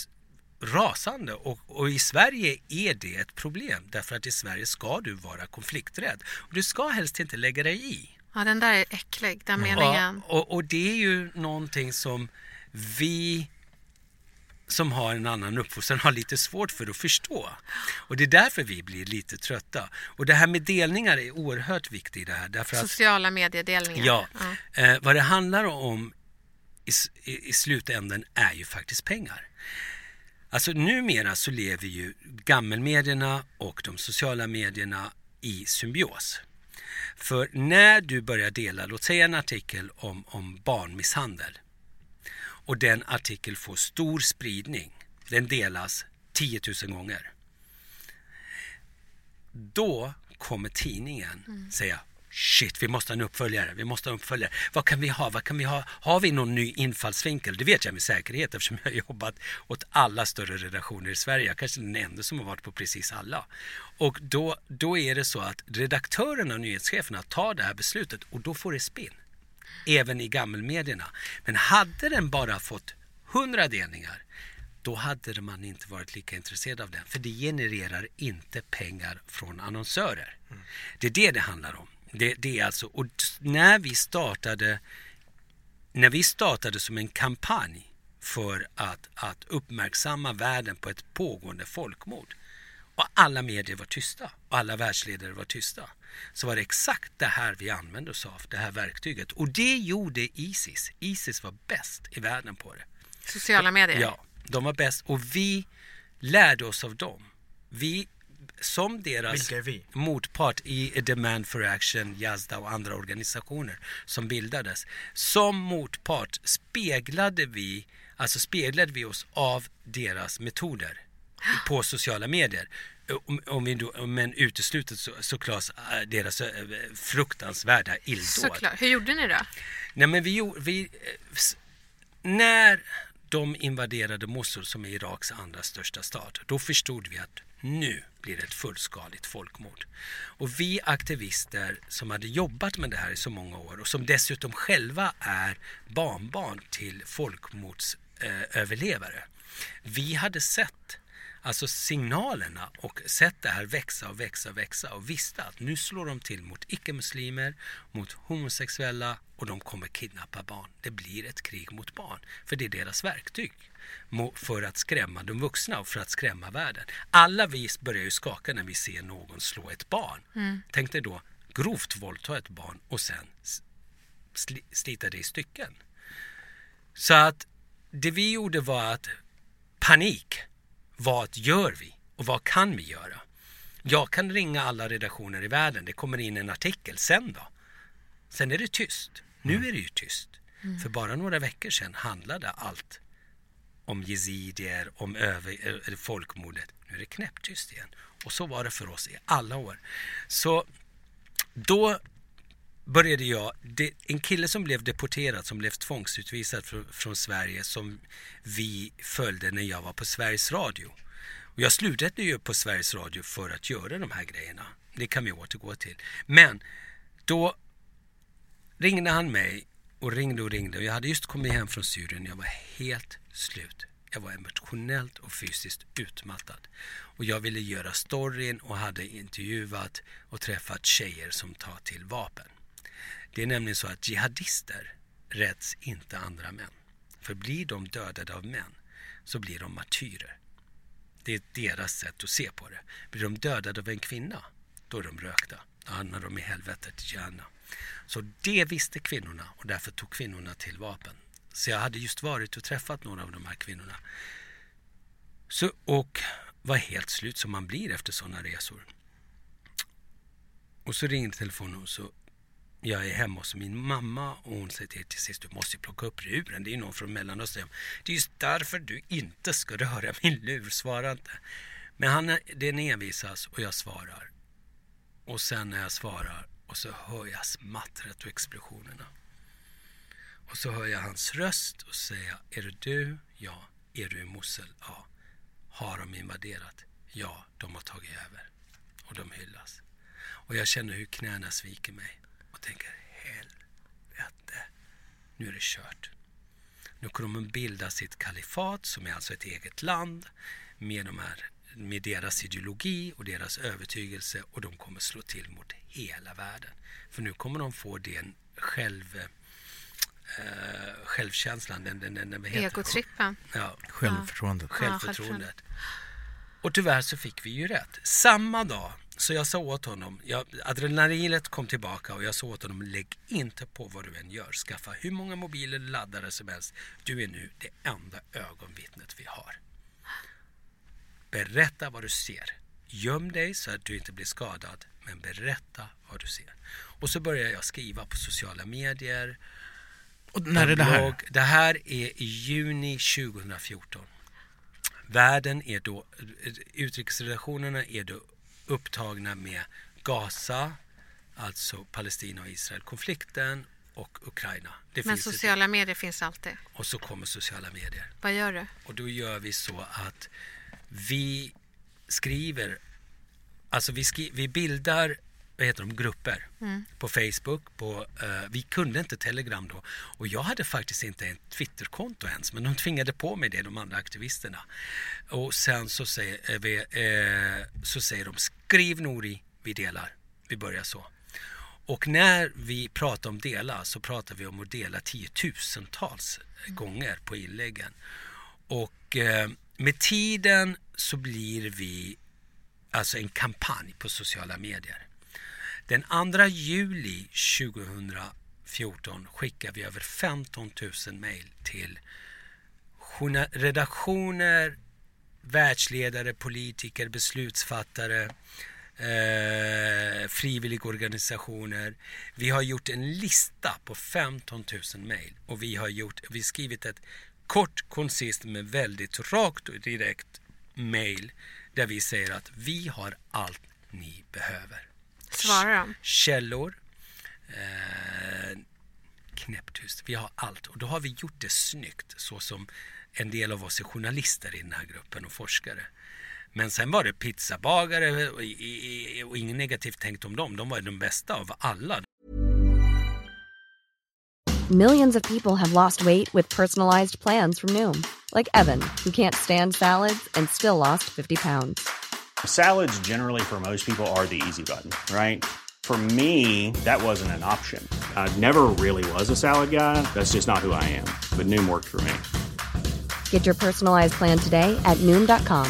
rasande och, och i Sverige är det ett problem därför att i Sverige ska du vara konflikträdd och du ska helst inte lägga dig i. Ja, den där är äcklig, den meningen. Ja, och, och det är ju någonting som vi som har en annan uppfostran har lite svårt för att förstå. Och det är därför vi blir lite trötta. Och det här med delningar är oerhört viktigt i det här. Därför att, Sociala mediedelningar. ja, Eh, vad det handlar om i, i, i slutänden är ju faktiskt pengar. Alltså numera så lever ju gammelmedierna och de sociala medierna i symbios. För när du börjar dela, låt säga en artikel om, om barnmisshandel och den artikel får stor spridning, den delas 10 000 gånger. Då kommer tidningen säga Shit, vi måste ha en uppföljare. Vi måste ha en uppföljare. Vad kan vi ha? Vad kan vi ha? Har vi någon ny infallsvinkel? Det vet jag med säkerhet eftersom jag har jobbat åt alla större redaktioner i Sverige. Jag är kanske den enda som har varit på precis alla. Och då, då är det så att redaktörerna och nyhetscheferna tar det här beslutet och då får det spinn. Även i gammelmedierna. Men hade den bara fått 100 delningar då hade man inte varit lika intresserad av den. För det genererar inte pengar från annonsörer. Det är det det handlar om. Det, det är alltså, och när vi startade när vi startade som en kampanj för att, att uppmärksamma världen på ett pågående folkmord och alla medier var tysta och alla världsledare var tysta så var det exakt det här vi använde oss av, det här verktyget. Och det gjorde Isis. Isis var bäst i världen på det. Sociala medier? Ja, de var bäst och vi lärde oss av dem. Vi som deras motpart i Demand for Action, Yazda och andra organisationer som bildades. Som motpart speglade vi, alltså speglade vi oss av deras metoder på sociala medier. Om, om vi då, men uteslutet så, såklart äh, deras äh, fruktansvärda illdåd. Såklart. Hur gjorde ni då? Nej men vi, vi eh, när de invaderade Mosul som är Iraks andra största stad, då förstod vi att nu blir det ett fullskaligt folkmord. Och vi aktivister som hade jobbat med det här i så många år och som dessutom själva är barnbarn till folkmordsöverlevare. Vi hade sett alltså signalerna och sett det här växa och växa och växa och visste att nu slår de till mot icke-muslimer, mot homosexuella och de kommer kidnappa barn. Det blir ett krig mot barn, för det är deras verktyg för att skrämma de vuxna och för att skrämma världen. Alla vi börjar ju skaka när vi ser någon slå ett barn. Tänk dig då grovt våldta ett barn och sen slita det i stycken. Så att det vi gjorde var att panik. Vad gör vi? Och vad kan vi göra? Jag kan ringa alla redaktioner i världen. Det kommer in en artikel. Sen då? Sen är det tyst. Nu är det ju tyst. För bara några veckor sedan handlade allt om jezidier, om över, eller folkmordet. Nu är det knäpptyst igen. Och så var det för oss i alla år. Så då började jag, det, en kille som blev deporterad, som blev tvångsutvisad från, från Sverige som vi följde när jag var på Sveriges Radio. Och jag slutade ju på Sveriges Radio för att göra de här grejerna. Det kan vi återgå till. Men då ringde han mig och ringde och ringde. Och jag hade just kommit hem från Syrien. Jag var helt slut. Jag var emotionellt och fysiskt utmattad. Och jag ville göra storyn och hade intervjuat och träffat tjejer som tar till vapen. Det är nämligen så att jihadister räds inte andra män. För blir de dödade av män så blir de martyrer. Det är deras sätt att se på det. Blir de dödade av en kvinna, då är de rökta. Då hamnar de i helvetet gärna. Så det visste kvinnorna och därför tog kvinnorna till vapen. Så jag hade just varit och träffat några av de här kvinnorna. Så, och var helt slut som man blir efter sådana resor. Och så ringde telefonen och så jag är hemma hos min mamma och hon säger till, till sist du måste ju plocka upp luren. Det är ju någon från Mellanöstern. Det är just därför du inte ska röra min lur. Svara inte. Men han, den envisas och jag svarar. Och sen när jag svarar och så hör jag smattret och explosionerna. Och så hör jag hans röst och säger Är det du? Ja. Är du i Mosul? Ja. Har de invaderat? Ja, de har tagit över. Och de hyllas. Och jag känner hur knäna sviker mig och tänker helvete, nu är det kört. Nu kommer de bilda sitt kalifat som är alltså ett eget land med, de här, med deras ideologi och deras övertygelse och de kommer slå till mot hela världen. För nu kommer de få den själv, eh, självkänslan, den, den, den, vad heter? Egotrippen. Ja, Självförtroendet. självförtroendet. Och tyvärr så fick vi ju rätt. Samma dag så jag sa åt honom, jag, adrenalinet kom tillbaka och jag sa åt honom lägg inte på vad du än gör. Skaffa hur många mobiler laddare som helst. Du är nu det enda ögonvittnet vi har. Berätta vad du ser. Göm dig så att du inte blir skadad, men berätta vad du ser. Och så började jag skriva på sociala medier. Och när är det här? Det här är i juni 2014. Världen är då, utrikesrelationerna är då upptagna med Gaza, alltså Palestina och Israel-konflikten och Ukraina. Det Men sociala medier finns alltid. och så kommer sociala medier. Vad gör du? Och då gör vi så att vi skriver, alltså vi, skri, vi bildar vad heter de, grupper på Facebook. På, eh, vi kunde inte Telegram då. Och jag hade faktiskt inte ett Twitterkonto ens, men de tvingade på mig det, de andra aktivisterna. Och sen så säger, eh, vi, eh, så säger de, skriv Nori, vi delar. Vi börjar så. och när vi pratar om dela så pratar vi om att dela tiotusentals gånger på inläggen. Och eh, med tiden så blir vi alltså en kampanj på sociala medier. Den 2 juli 2014 skickar vi över 15 000 mejl till redaktioner, världsledare, politiker, beslutsfattare, eh, frivilligorganisationer. Vi har gjort en lista på 15 000 mejl och vi har gjort, vi skrivit ett kort, koncist men väldigt rakt och direkt mejl där vi säger att vi har allt ni behöver. Svara de? Källor, eh, knäpptyst. Vi har allt och då har vi gjort det snyggt så som en del av oss är journalister i den här gruppen och forskare. Men sen var det pizzabagare och, och, och inget negativt tänkt om dem. De var de bästa av alla. Millions of people have lost weight with personalized plans from Noom. Like Evan, who can't stand salads and still lost 50 pounds. Salads generally for most people are the easy button, right? For me, that wasn't an option. I never really was a salad guy. That's just not who I am. But Noom worked for me. Get your personalized plan today at Noom.com.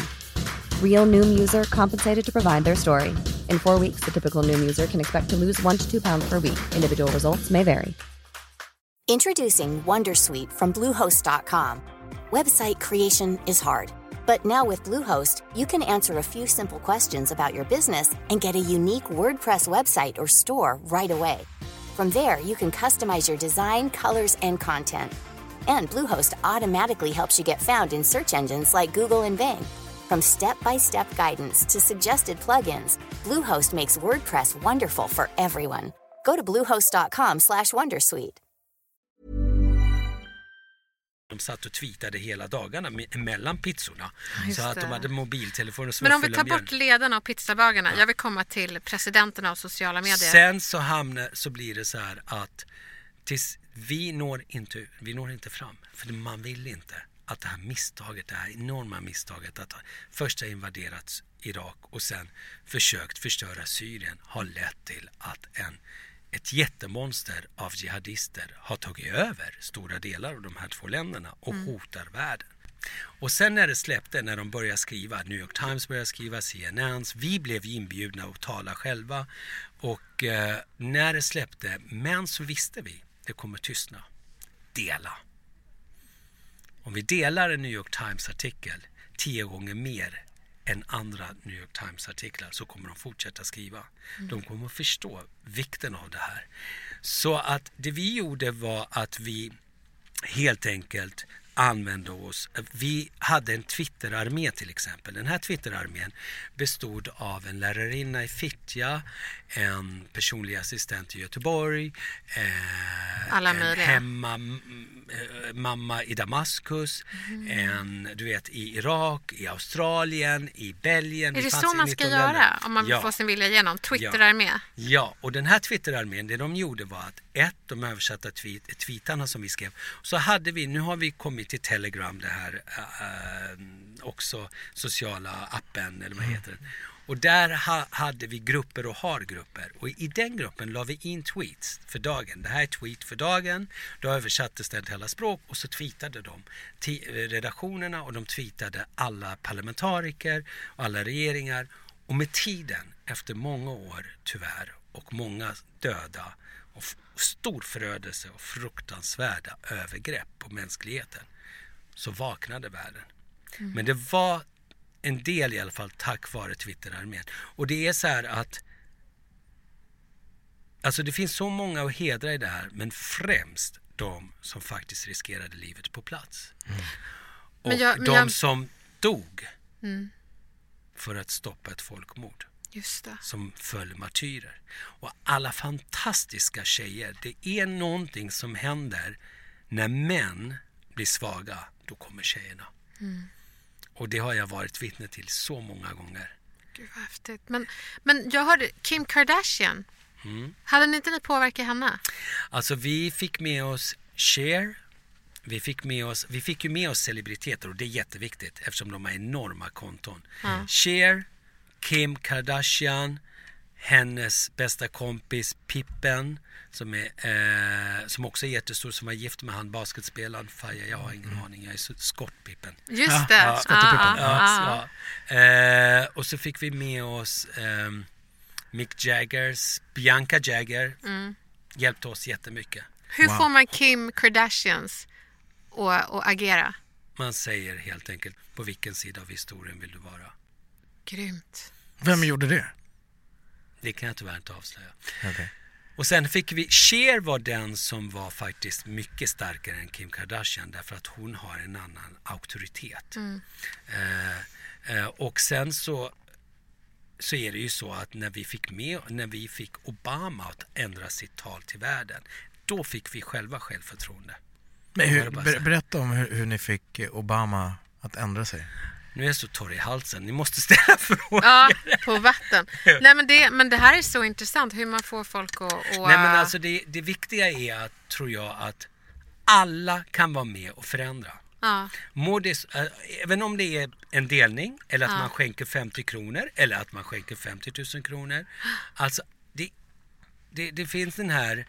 Real Noom user compensated to provide their story. In four weeks, the typical Noom user can expect to lose one to two pounds per week. Individual results may vary. Introducing Wondersuite from Bluehost.com. Website creation is hard, but now with Bluehost, you can answer a few simple questions about your business and get a unique WordPress website or store right away. From there, you can customize your design, colors, and content. And Bluehost automatically helps you get found in search engines like Google and Bing. From step-by-step guidance to suggested plugins, Bluehost makes WordPress wonderful for everyone. Go to bluehost.com/wondersuite. De satt och tweetade hela dagarna mellan pizzorna. Ja, så att de hade mobiltelefoner som Men om vi tar bort ledarna och pizzabagarna. Ja. Jag vill komma till presidenten av sociala medier. Sen så, hamnar, så blir det så här att tills vi når inte, vi når inte fram. För man vill inte att det här misstaget, det här enorma misstaget att först ha invaderat Irak och sen försökt förstöra Syrien har lett till att en, ett jättemonster av jihadister har tagit över stora delar av de här två länderna och mm. hotar världen. Och sen när det släppte, när de började skriva, New York Times började skriva, CNNs, vi blev inbjudna att tala själva och eh, när det släppte, men så visste vi, det kommer tystna. Dela. Om vi delar en New York Times-artikel tio gånger mer än andra New York Times-artiklar så kommer de fortsätta skriva. Mm. De kommer att förstå vikten av det här. Så att det vi gjorde var att vi helt enkelt använde oss. Vi hade en Twitterarmé till exempel. Den här Twitterarmén bestod av en lärarinna i Fittja, en personlig assistent i Göteborg, eh, Alla en möjliga. hemma eh, mamma i Damaskus, mm. en du vet i Irak, i Australien, i Belgien. Är det så man ska göra om man vill ja. få sin vilja igenom? Twitterarmé? Ja. ja, och den här Twitterarmén, det de gjorde var att ett, de översatta tweet, tweetarna som vi skrev, så hade vi, nu har vi kommit till Telegram, det här äh, också sociala appen eller vad mm. heter det. Och där ha, hade vi grupper och har grupper. Och i den gruppen la vi in tweets för dagen. Det här är tweet för dagen. Då översattes den till alla språk och så tweetade de redaktionerna och de tweetade alla parlamentariker och alla regeringar. Och med tiden, efter många år tyvärr och många döda och stor förödelse och fruktansvärda övergrepp på mänskligheten så vaknade världen. Mm. Men det var en del i alla fall tack vare Twitterarmén. Och det är så här att Alltså det finns så många att hedra i det här men främst de som faktiskt riskerade livet på plats. Mm. Och jag, de jag... som dog mm. för att stoppa ett folkmord. Som föll martyrer. Och alla fantastiska tjejer. Det är någonting som händer när män blir svaga. Då kommer tjejerna. Mm. Och det har jag varit vittne till så många gånger. Gud vad häftigt. Men, men jag hörde Kim Kardashian. Mm. Hade ni inte ni påverkat henne? Alltså vi fick med oss Cher. Vi fick, med oss, vi fick ju med oss celebriteter och det är jätteviktigt eftersom de har enorma konton. Mm. Cher, Kim Kardashian, hennes bästa kompis Pippen som, är, eh, som också är jättestor, som var gift med han basketspelaren Faja. Jag har ingen aning, jag är så skottpippen. Just det. ja. Ja, ja, Ja, ja. så, eh, och så fick vi med oss ehm, Mick Jaggers, Bianca Jagger. Mm. Hjälpte oss jättemycket. Hur Wow. får man Kim Kardashians att agera? Man säger helt enkelt på vilken sida av historien vill du vara. Grymt. Vem gjorde det? Det kan jag tyvärr inte avslöja. Okej. Och sen fick vi, Cher var den som var faktiskt mycket starkare än Kim Kardashian därför att hon har en annan auktoritet. Eh, eh, och sen så, så är det ju så att när vi fick med, när vi fick Obama att ändra sitt tal till världen, då fick vi själva självförtroende. Men hur, ber, berätta om hur, hur ni fick Obama att ändra sig. Nu är jag så torr i halsen, ni måste ställa <laughs> frågor. Ja, på vatten. Nej, men, det, men det här är så intressant hur man får folk att... att Nej men alltså det, det viktiga är att, tror jag, att alla kan vara med och förändra. ja, det, äh, även om det är en delning eller att Ja. man skänker 50 kronor eller att man skänker 50 000 kronor. Alltså, det, det, det finns den här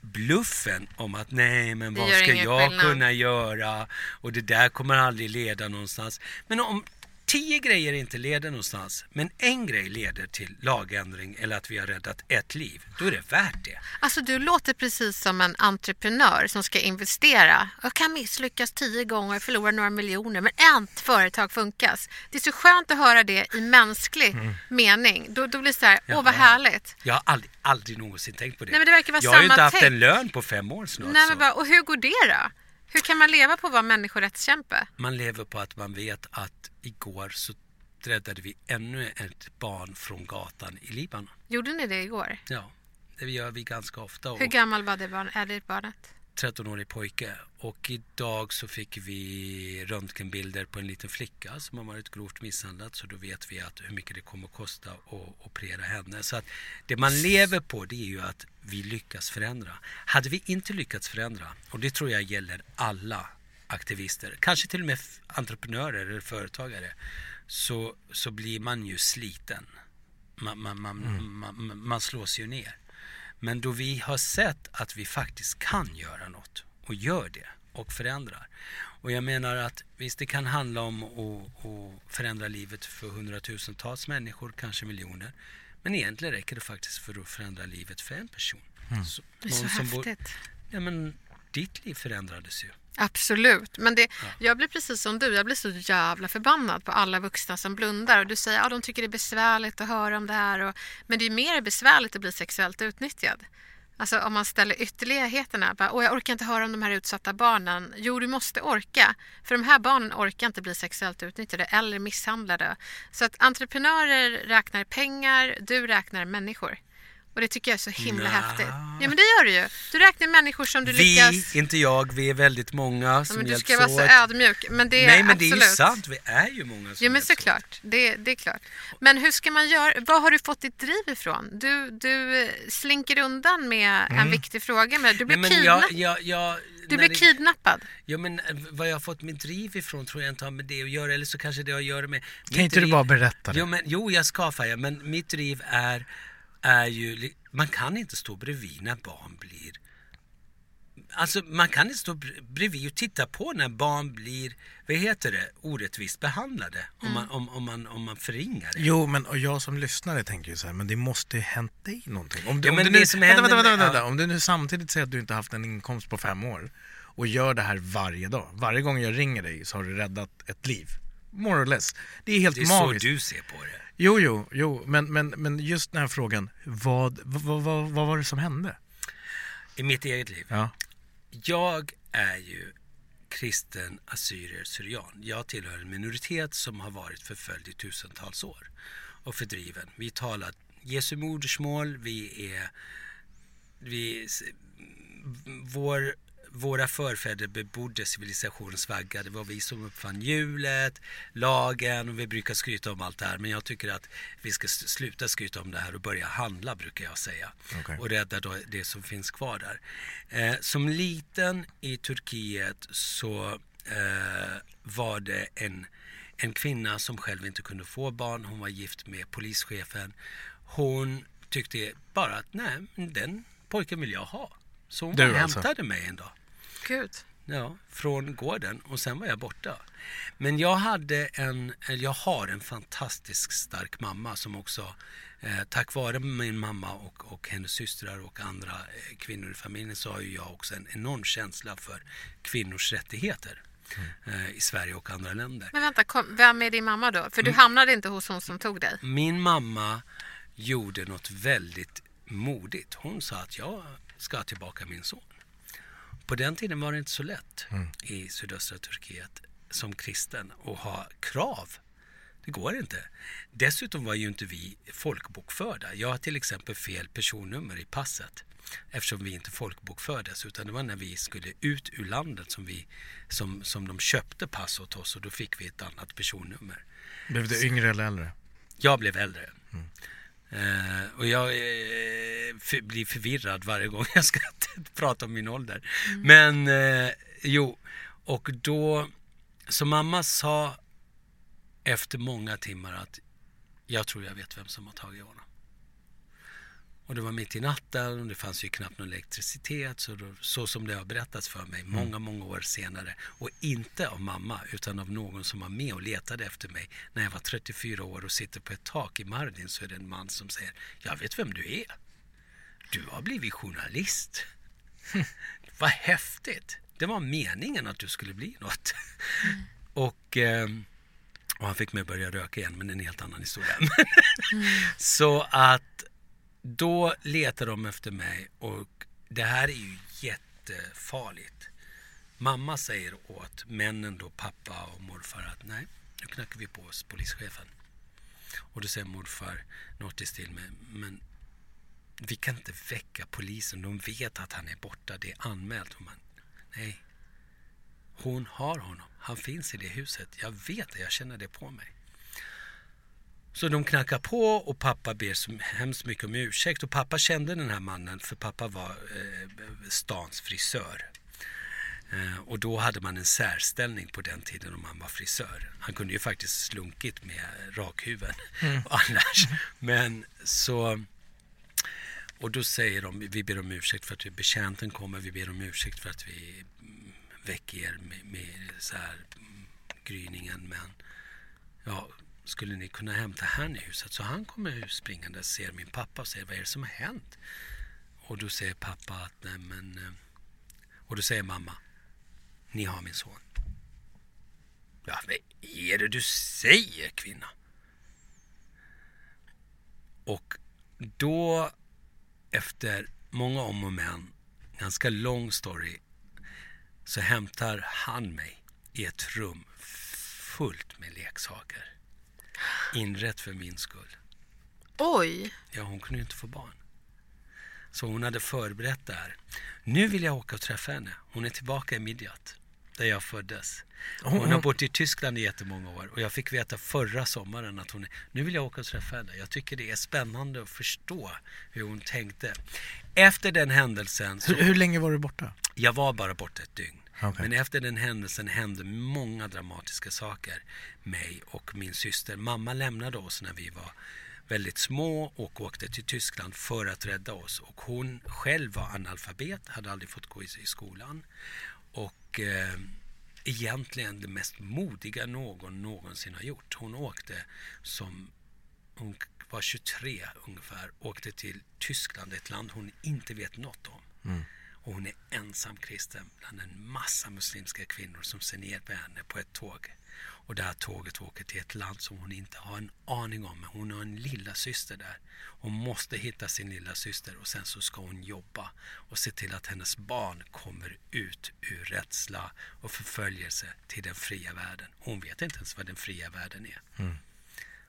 bluffen om att nej men vad ska jag skillnad. kunna göra och det där kommer aldrig leda någonstans. Men om tio grejer inte leder någonstans men en grej leder till lagändring eller att vi har räddat ett liv, då är det värt det. Alltså du låter precis som en entreprenör som ska investera. Jag kan misslyckas tio gånger förlora några miljoner men ett företag funkas. Det är så skönt att höra det i mänsklig mening. Då, då blir det så här, åh vad härligt. Jag har aldrig, aldrig någonsin tänkt på det. Nej, men det verkar vara jag har ju inte haft tänk. en lön på fem år snart. Nej, men bara, och hur går det då? Hur kan man leva på att vara människorättskämpe? Man lever på att man vet att igår så räddade vi ännu ett barn från gatan i Libanon. Gjorde ni det igår? Ja, det gör vi ganska ofta. Hur gammal var det barn, är det barnet? 13-årig pojke. Och idag så fick vi röntgenbilder på en liten flicka som har varit grovt misshandlad. Så då vet vi att hur mycket det kommer att kosta att operera henne. Så att det man lever på det är ju att vi lyckas förändra. Hade vi inte lyckats förändra, och det tror jag gäller alla aktivister, kanske till och med entreprenörer eller företagare, så, så blir man ju sliten. Man, man, man, man, man slås ju ner. Men då vi har sett att vi faktiskt kan göra något och gör det och förändrar. Och jag menar att visst det kan handla om att, att förändra livet för hundratusentals människor, kanske miljoner. Men egentligen räcker det faktiskt för att förändra livet för en person. Så, Det är så som bor- häftigt. Ja, men ditt liv förändrades ju. Absolut, men det, jag blir precis som du. Jag blir så jävla förbannad på alla vuxna som blundar. Och du säger att ja, de tycker det är besvärligt att höra om det här. Och, men det är mer besvärligt att bli sexuellt utnyttjad. Alltså om man ställer ytterligheterna. Bara, Åh, jag orkar inte höra om de här utsatta barnen. Jo, du måste orka. För de här barnen orkar inte bli sexuellt utnyttjade eller misshandlade. Så att entreprenörer räknar pengar, du räknar människor. Och det tycker jag är så himla Nja. häftigt. Ja, men det gör du ju. Du räknar människor som du vi, lyckas... inte jag, vi är väldigt många Ja, som men du ska vara så åt. ödmjuk. Men det är Nej men absolut. det är ju sant, vi är ju många som Ja men såklart, det, det är klart. Men hur ska man göra? Var har du fått ditt driv ifrån? Du, du eh, slinker undan med en viktig fråga. Men du blir, Mm. Nej, men kidna- jag, jag, jag, du blir kidnappad. Ja men eh, vad jag har fått mitt driv ifrån tror jag inte har med det att göra eller så kanske det har att göra med Kan inte du driv- bara berätta det? Jo, men, jo jag ska Faja, men mitt driv är, är ju, man kan inte stå bredvid när barn blir Alltså man kan inte stå br- bredvid och titta på när barn blir, vad heter det, orättvist behandlade. Om, man, om, om, man, om man förringar det. Jo, men och jag som lyssnare tänker ju så här, men det måste ju hänt dig någonting. Om du, Ja, om men du det nu, som vänta, händer vänta, vänta, med- vänta, ja. Om du nu samtidigt säger att du inte haft en inkomst på fem år och gör det här varje dag. Varje gång jag ringer dig så har du räddat ett liv. More or less. Det är helt Det är så magiskt. du ser på det. Jo, jo, jo, men, men, men just den här frågan, vad, vad, vad, vad var det som hände? I mitt eget liv. Ja. Jag är ju kristen assyrier syrian. Jag tillhör en minoritet som har varit förföljd i tusentals år och fördriven. Vi talar Jesu modersmål, vi är... Vi, vår, våra förfäder bebodde civilisationens vagga. Det var vi som uppfann hjulet, lagen och vi brukar skryta om allt det här. Men jag tycker att vi ska sluta skryta om det här och börja handla brukar jag säga. Okej. Och rädda då det som finns kvar där. Eh, som liten i Turkiet så eh, var det en, en kvinna som själv inte kunde få barn. Hon var gift med polischefen. hon tyckte bara att nej, den pojken vill jag ha. Så hon Du bara alltså? hämtade mig en dag. Gud. Ja, från gården och sen var jag borta. Men jag hade en, eller jag har en fantastiskt stark mamma som också eh, tack vare min mamma och, och hennes systrar och andra eh, kvinnor i familjen så har ju jag också en enorm känsla för kvinnors rättigheter eh, i Sverige och andra länder. Men vänta, kom, vem är din mamma då? För du Mm. hamnade inte hos hon som tog dig. Min mamma gjorde något väldigt modigt. Hon sa att jag ska tillbaka min son. På den tiden var det inte så lätt i sydöstra Turkiet som kristen att ha krav. Det går inte. Dessutom var ju inte vi folkbokförda. Jag har till exempel fel personnummer i passet eftersom vi inte folkbokfördes utan det var när vi skulle ut ur landet som, vi, som, som de köpte pass åt oss och då fick vi ett annat personnummer. Blev du yngre eller äldre? Jag blev äldre. Eh, och jag eh, för, blir förvirrad varje gång <laughs> jag ska <laughs> prata om min ålder. Men eh, jo, och då... Så mamma sa efter många timmar att jag tror jag vet vem som har tagit honom. Och det var mitt i natten och det fanns ju knappt någon elektricitet så, då, så som det har berättats för mig många, många år senare. Och inte av mamma utan av någon som var med och letade efter mig när jag var 34 år och sitter på ett tak i Mardin så är det en man som säger Jag vet vem du är. Du har blivit journalist. <laughs> Vad häftigt. Det var meningen att du skulle bli något. Och, eh, och han fick mig att börja röka igen men det är en helt annan historia. <laughs> Så att då letar de efter mig och det här är ju jättefarligt. Mamma säger åt männen då, pappa och morfar att nej, nu knackar vi på hos polischefen. Och då säger morfar något i stil med, men vi kan inte väcka polisen, de vet att han är borta, det är anmält. Och man, nej, hon har honom, han finns i det huset, jag vet det, jag känner det på mig. Så de knackar på och pappa ber så hemskt mycket om ursäkt. Och pappa kände den här mannen för pappa var eh, stans frisör. Eh, och då hade man en särställning på den tiden om man var frisör. Han kunde ju faktiskt slunkit med rakhuven <laughs> annars. Men så... Och då säger de, vi ber om ursäkt för att vi, betjänten kommer, vi ber om ursäkt för att vi väcker er med, med så här mm, gryningen. Men ja, skulle ni kunna hämta han i huset? Så han kommer springande, ser min pappa och säger vad är det som har hänt? Och då säger pappa att nej men... Eh, och då säger mamma, ni har min son. Ja, vad är det du säger kvinna? Och då, efter många om och men, ganska lång story, så hämtar han mig i ett rum fullt med leksaker. Inrätt för min skull. Oj! Ja, hon kunde ju inte få barn. Så hon hade förberett det här. Nu vill jag åka och träffa henne. Hon är tillbaka i Midjat, där jag föddes. Hon har bott i Tyskland i jättemånga år och jag fick veta förra sommaren att hon. Nu vill jag åka och träffa henne. Jag tycker det är spännande att förstå hur hon tänkte. Efter den händelsen... Så... Hur, hur länge var du borta? Jag var bara borta ett dygn. Okej. Men efter den händelsen hände många dramatiska saker. Mig och min syster. Mamma lämnade oss när vi var väldigt små och åkte till Tyskland för att rädda oss. Och hon själv var analfabet, hade aldrig fått gå i skolan. Och eh, egentligen det mest modiga någon någonsin har gjort. Hon åkte som hon var 23 ungefär, åkte till Tyskland, ett land hon inte vet något om. Och hon är ensam kristen bland en massa muslimska kvinnor som ser ner på henne på ett tåg. Och det här tåget åker till ett land som hon inte har en aning om. Men hon har en lilla syster där. Hon måste hitta sin lilla syster och sen så ska hon jobba och se till att hennes barn kommer ut ur rädsla och förföljelse till den fria världen. Hon vet inte ens vad den fria världen är.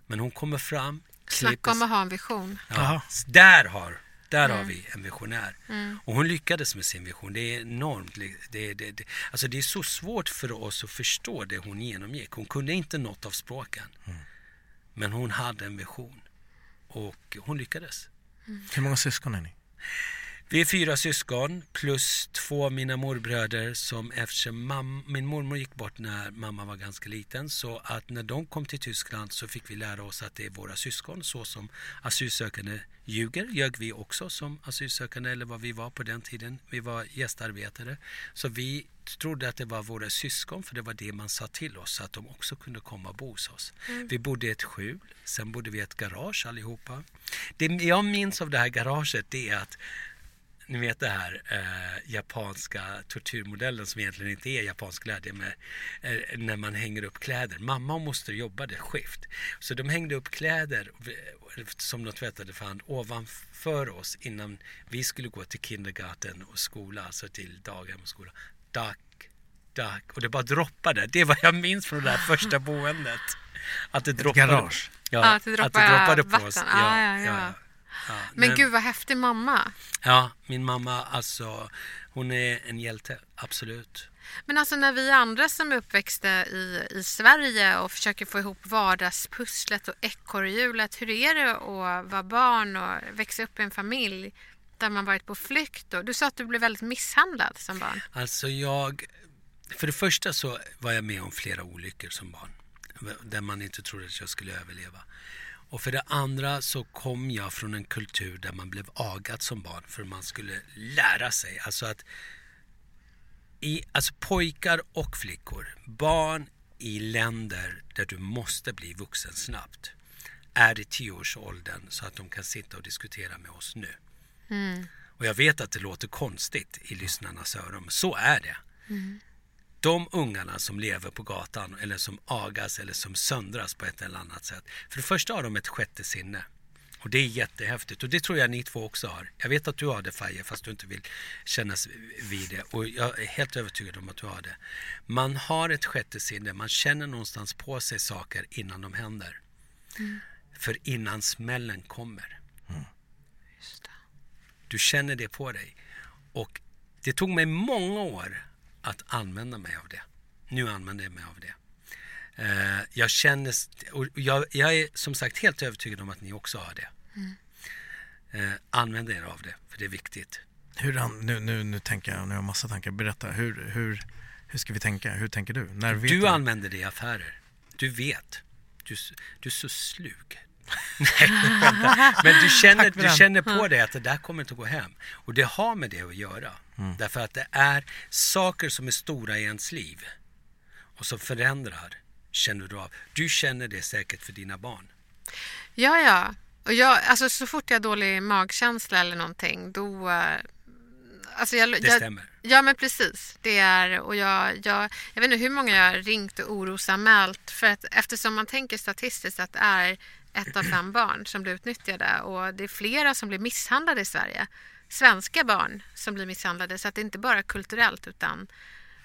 Men hon kommer fram. Snacka om att ha en vision. Ja, där har, där har vi en visionär. Och hon lyckades med sin vision. Det är enormt. Det, det, det, alltså det är så svårt för oss att förstå det hon genomgick. Hon kunde inte något av språken. Men hon hade en vision. Och hon lyckades. Hur många syskon är ni? Vi är fyra syskon plus två av mina morbröder som eftersom mam, min mormor gick bort när mamma var ganska liten så att när de kom till Tyskland så fick vi lära oss att det är våra syskon så som asylsökande ljuger, ljög vi också som asylsökande eller vad vi var på den tiden. Vi var gästarbetare. Så vi trodde att det var våra syskon för det var det man sa till oss så att de också kunde komma och bo hos oss. Vi bodde i ett skjul, sen bodde vi i ett garage allihopa. Det jag minns av det här garaget det är att ni vet det här eh, japanska tortyrmodellen som egentligen inte är japansk glädje med eh, när man hänger upp kläder. Mamma och moster jobbade skift. Så de hängde upp kläder eh, som de tvättade för hand ovanför oss innan vi skulle gå till kindergarten och skola, alltså till daghem och skola. Duck, duck. Och det bara droppade. Det är vad jag minns från det här första boendet. Att det droppade. garage. Ja, Ja, att det droppade på oss. vatten. Ah, ja, ja. Ja, Men gud vad häftig mamma. Ja, min mamma alltså, hon är en hjälte, absolut. Men alltså när vi andra som är uppväxta i, i Sverige och försöker få ihop vardagspusslet och ekorrhjulet. Hur är det att vara barn och växa upp i en familj där man varit på flykt? Och, du sa att du blev väldigt misshandlad som barn. Alltså jag, för det första så var jag med om flera olyckor som barn. Där man inte trodde att jag skulle överleva. Och för det andra så kom jag från en kultur där man blev agad som barn för man skulle lära sig. Alltså att i, alltså pojkar och flickor, barn i länder där du måste bli vuxen snabbt är i tioårsåldern så att de kan sitta och diskutera med oss nu. Och jag vet att det låter konstigt i lyssnarnas öron, men så är det. De ungarna som lever på gatan eller som agas eller som söndras på ett eller annat sätt. För det första har de ett sjätte sinne. Och det är jättehäftigt och det tror jag ni två också har. Jag vet att du har det Faye fast du inte vill kännas vid det. Och jag är helt övertygad om att du har det. Man har ett sjätte sinne, man känner någonstans på sig saker innan de händer. För innan smällen kommer. Du känner det på dig. Och det tog mig många år att använda mig av det. Nu använder jag mig av det. Eh, jag känner, och jag, jag är som sagt helt övertygad om att ni också har det. Eh, använd er av det, för det är viktigt. Hur, nu, nu, nu tänker jag, nu har jag massa tankar. Berätta, hur, hur, hur ska vi tänka? Hur tänker du? När vet Du använder det i affärer. Du vet. Du, du är så slug. <laughs> Nej, Men du känner, du känner på dig att det där kommer inte att gå hem. Och det har med det att göra. Mm. Därför att det är saker som är stora i ens liv och som förändrar, känner du av. Du känner det säkert för dina barn. Ja, ja. Och jag, alltså, så fort jag har dålig magkänsla eller någonting då... eh, Alltså jag, Det jag, stämmer. Ja, men precis. Det är, och jag, jag, jag vet inte hur många jag har ringt och orosanmält för att, eftersom man tänker statistiskt att det är ett av fem barn som blir utnyttjade och det är flera som blir misshandlade i Sverige. Svenska barn som blir misshandlade så att det är inte bara kulturellt utan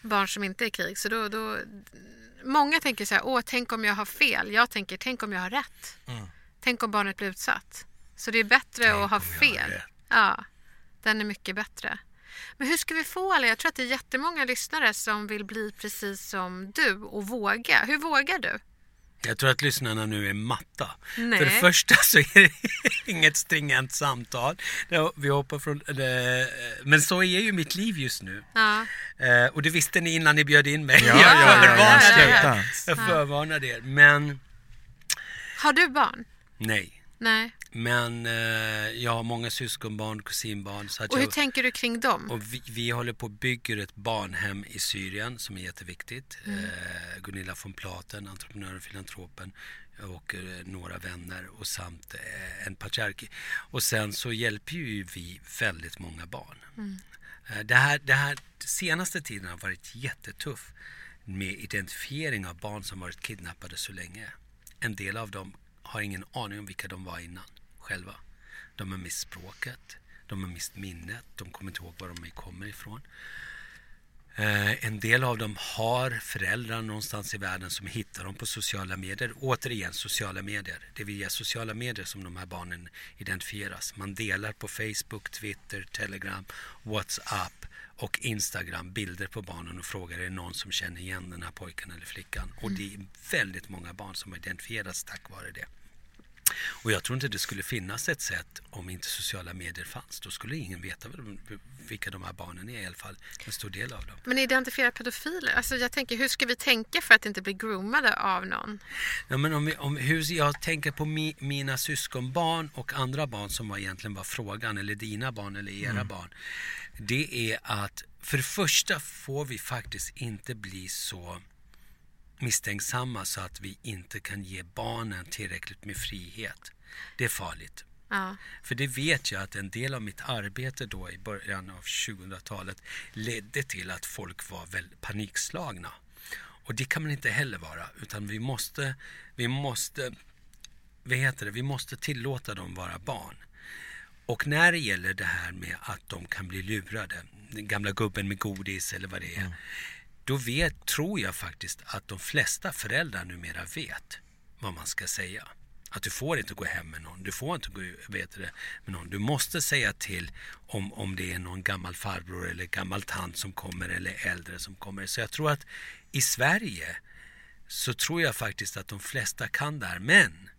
barn som inte är i krig. Så då, då, många tänker så här, åh tänk om jag har fel. Jag tänker, tänk om jag har rätt. Tänk om barnet blir utsatt. Så det är bättre att ha fel. Ja, den är mycket bättre. Men hur ska vi få alla? Jag tror att det är jättemånga lyssnare som vill bli precis som du och våga. Hur vågar du? Jag tror att lyssnarna nu är matta. Nej. För det första så är det <laughs> inget stringent samtal. Vi hoppar från, men så är ju mitt liv just nu. Ja. Eh, och det visste ni innan ni bjöd in mig. Ja, jag ja, ja, ja, förvarnade er. Jag förvarnade er. Men Har du barn? nej. Nej. Men eh, jag har många syskonbarn, kusinbarn. Så att Och hur jag, tänker du kring dem? och vi, vi håller på och bygger ett barnhem i Syrien som är jätteviktigt. Eh, Gunilla von Platen, entreprenören och filantropen och eh, några vänner och samt eh, en patriark. Och sen så hjälper ju vi väldigt många barn. Eh, det, här, det här senaste tiden har varit jättetuff med identifiering av barn som varit kidnappade så länge. En del av dem har ingen aning om vilka de var innan själva. De har mist språket, de har mist minnet, de kommer inte ihåg var de kommer ifrån. Eh, en del av dem har föräldrar någonstans i världen som hittar dem på sociala medier. Återigen sociala medier. Det är via sociala medier som de här barnen identifieras. Man delar på Facebook, Twitter, Telegram, WhatsApp och Instagram bilder på barnen och frågar är det någon som känner igen den här pojken eller flickan. Och det är väldigt många barn som identifieras tack vare det. Och jag tror inte det skulle finnas ett sätt om inte sociala medier fanns. Då skulle ingen veta vilka de här barnen är i alla fall. En stor del av dem. Men identifiera pedofiler, alltså jag tänker hur ska vi tänka för att inte bli groomade av någon? Ja, men om, vi, om hur jag tänker på mi, mina syskonbarn och andra barn som var egentligen var frågan, eller dina barn eller era mm. barn. Det är att för det första får vi faktiskt inte bli så misstänksamma så att vi inte kan ge barnen tillräckligt med frihet. Det är farligt. Ja. För det vet jag att en del av mitt arbete då i början av 2000-talet ledde till att folk var väldigt panikslagna. Och det kan man inte heller vara, utan vi måste, vi måste, vad heter det, vi måste tillåta dem vara barn. Och när det gäller det här med att de kan bli lurade, den gamla gubben med godis eller vad det är. Mm. Då vet, tror jag faktiskt att de flesta föräldrar numera vet vad man ska säga. Att du får inte gå hem med någon, du får inte gå vet det, med någon. Du måste säga till om, om det är någon gammal farbror eller gammal tant som kommer eller äldre som kommer. Så jag tror att i Sverige så tror jag faktiskt att de flesta kan det här. Men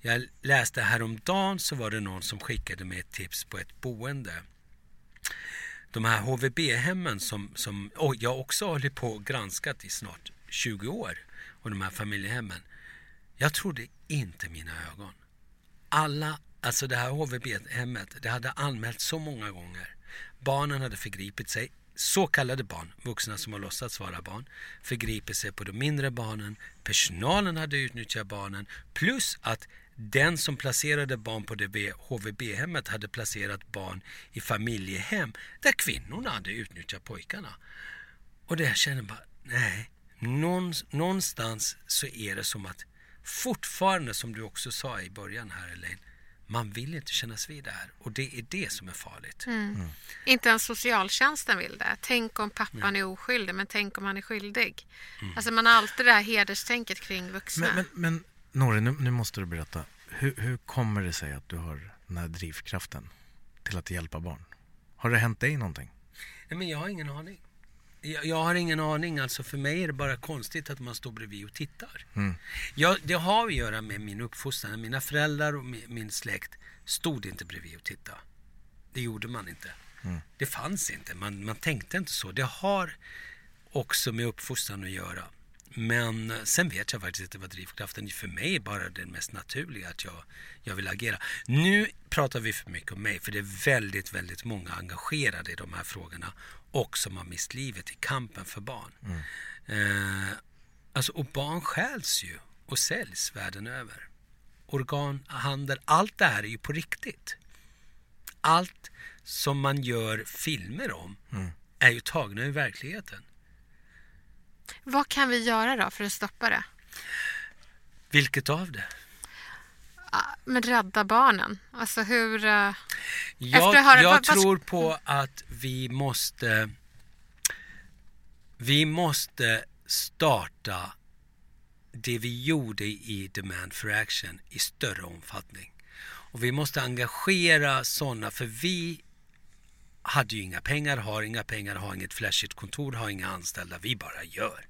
jag läste häromdagen så var det någon som skickade mig ett tips på ett boende. De här HVB-hemmen som, som och jag också hållit på och granskat i snart 20 år. Och de här familjehemmen. Jag trodde inte mina ögon. Alla, alltså det här HVB-hemmet, det hade anmälts så många gånger. Barnen hade förgripit sig, så kallade barn, vuxna som har låtsats vara barn, förgripit sig på de mindre barnen. Personalen hade utnyttjat barnen, plus att den som placerade barn på det HVB-hemmet hade placerat barn i familjehem där kvinnorna hade utnyttjat pojkarna. Och det jag känner bara, nej, någonstans så är det som att fortfarande, som du också sa i början här Elaine, man vill inte kännas vid det här och det är det som är farligt. Mm. Mm. Inte ens socialtjänsten vill det. Tänk om pappan mm. är oskyldig, men tänk om han är skyldig. Mm. Alltså man har alltid det här hederstänket kring vuxna. Men, men, men Nori, nu, nu, måste du berätta. Hur, hur kommer det sig att du har den här drivkraften till att hjälpa barn? Har det hänt dig någonting? Nej, men jag har ingen aning. Jag, jag, har ingen aning. Alltså för mig är det bara konstigt att man står bredvid och tittar. Mm. Jag, det har att göra med min uppfostran. Mina föräldrar och min, min släkt stod inte bredvid och tittade. Det gjorde man inte. Mm. Det fanns inte. Man, man tänkte inte så. Det har också med uppfostran att göra. Men sen vet jag faktiskt inte vad drivkraften för mig är bara det mest naturliga att jag, jag vill agera. Nu pratar vi för mycket om mig för det är väldigt, väldigt många engagerade i de här frågorna och som har mist livet i kampen för barn. Mm. Eh, alltså, och barn stjäls ju och säljs världen över. Organhandel, allt det här är ju på riktigt. Allt som man gör filmer om mm. är ju tagna ur verkligheten. Vad kan vi göra då för att stoppa det? Vilket av det? Men rädda barnen. Alltså hur... Uh... Jag, jag vad, tror vad... på att vi måste... Vi måste starta det vi gjorde i Demand for Action i större omfattning. Och vi måste engagera sådana, för vi hade ju inga pengar, har inga pengar, har inget flashigt kontor, har inga anställda. Vi bara gör.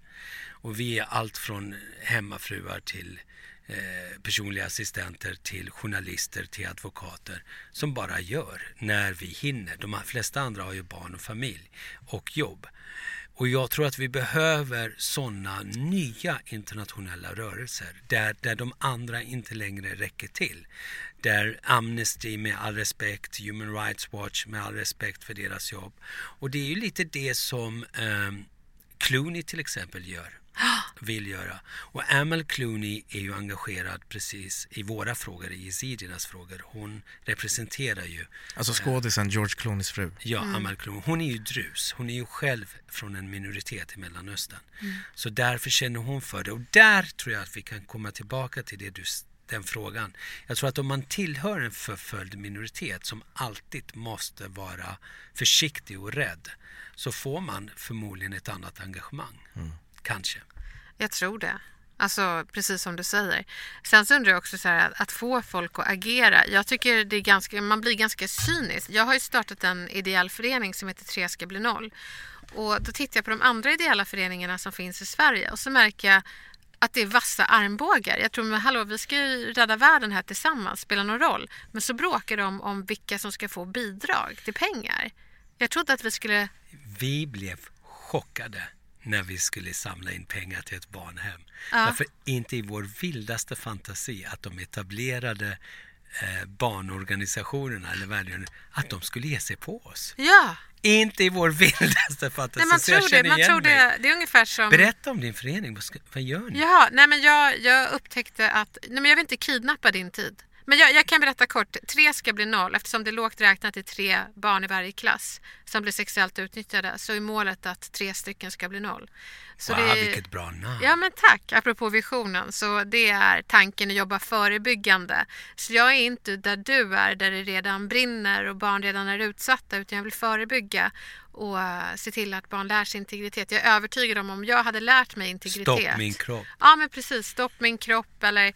Och vi är allt från hemmafruar till eh, personliga assistenter till journalister till advokater som bara gör när vi hinner. De flesta andra har ju barn och familj och jobb. Och jag tror att vi behöver sådana nya internationella rörelser där, där de andra inte längre räcker till. Där Amnesty med all respekt, Human Rights Watch med all respekt för deras jobb. Och det är ju lite det som eh, Clooney till exempel gör <gasps> vill göra. Och Amal Clooney är ju engagerad precis i våra frågor, i yazidiernas frågor. Hon representerar ju... Alltså skådisen George Clooneys fru? Ja, mm. Amal Clooney. Hon är ju drus. Hon är ju själv från en minoritet i Mellanöstern. Mm. Så därför känner hon för det. Och där tror jag att vi kan komma tillbaka till det du den frågan. Jag tror att om man tillhör en förföljd minoritet som alltid måste vara försiktig och rädd så får man förmodligen ett annat engagemang. Mm. Kanske. Jag tror det. Alltså precis som du säger. Sen så undrar jag också så här, att få folk att agera. Jag tycker det är ganska, man blir ganska cynisk. Jag har ju startat en ideell förening som heter Tre ska bli noll. Och då tittar jag på de andra ideella föreningarna som finns i Sverige och så märker jag att det är vassa armbågar. Jag tror, men hallå, vi ska ju rädda världen här tillsammans, spelar någon roll. Men så bråkar de om vilka som ska få bidrag till pengar. Jag trodde att vi skulle... Vi blev chockade när vi skulle samla in pengar till ett barnhem. Ja. Därför inte i vår vildaste fantasi att de etablerade barnorganisationerna eller väljarna, att de skulle ge sig på oss. Ja, Inte i vår vildaste fantasi. nej, man så jag tror det. Man tror det. Det är ungefär som... Berätta om din förening. Vad, ska, vad gör ni? Jaha, nej men jag, jag upptäckte att nej men jag vill inte kidnappa din tid. Men jag, jag kan berätta kort. Tre ska bli noll eftersom det är lågt räknat till tre barn i varje klass som blir sexuellt utnyttjade så är målet att tre stycken ska bli noll. Så wow, det är- vilket bra namn. Ja men tack, apropå visionen. Så det är tanken att jobba förebyggande. Så jag är inte där du är, där det redan brinner och barn redan är utsatta, utan jag vill förebygga och eh, se till att barn lär sig integritet. Jag är övertygad om om jag hade lärt mig integritet. Stopp min kropp. Ja men precis, stopp min kropp eller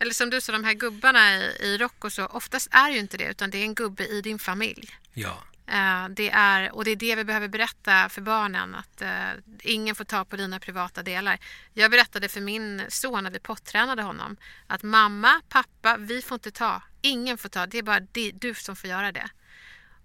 eller som du sa, de här gubbarna i, i rock och så. Oftast är ju inte det, utan det är en gubbe i din familj. Ja. Eh, det är, och det är det vi behöver berätta för barnen, att eh, ingen får ta på dina privata delar. Jag berättade för min son när vi pottränade honom att mamma, pappa, vi får inte ta. Ingen får ta, det är bara di- du som får göra det.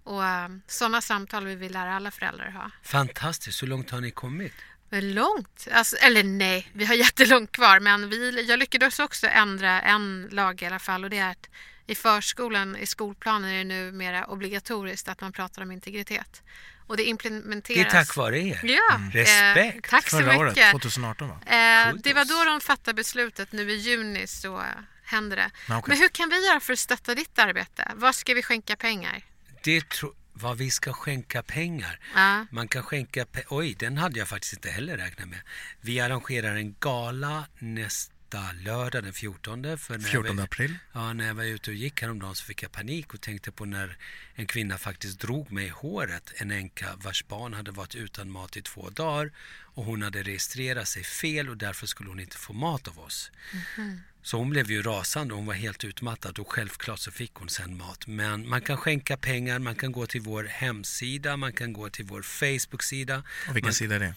Och eh, sådana samtal vill vi lära alla föräldrar ha. Fantastiskt. Hur långt har ni kommit? Men långt, alltså, eller nej, vi har <laughs> jättelångt kvar men vi, jag lyckades också ändra en lag i alla fall och det är att i förskolan, i skolplanen är det nu mera obligatoriskt att man pratar om integritet. Och det Det implementeras. är tack vare er. Ja, Mm. Respekt. Eh, tack så Förra året, mycket. 2018 va? Eh, det var då de fattade beslutet, nu i juni så eh, händer det. Okej. Men hur kan vi göra för att stötta ditt arbete? Vad ska vi skänka pengar? Det tro, vad vi ska skänka pengar. Ja. Man kan skänka... Pe- Oj, den hade jag faktiskt inte heller räknat med. Vi arrangerar en gala nästa lördag den 14. För när 14 jag, april. Ja, när jag var ute och gick häromdagen så fick jag panik och tänkte på när en kvinna faktiskt drog mig i håret. En änka vars barn hade varit utan mat i två dagar och hon hade registrerat sig fel och därför skulle hon inte få mat av oss. Så hon blev ju rasande, hon var helt utmattad och självklart så fick hon sen mat. Men man kan skänka pengar, man kan gå till vår hemsida, man kan gå till vår Facebook-sida. Och vilken man, sida är det?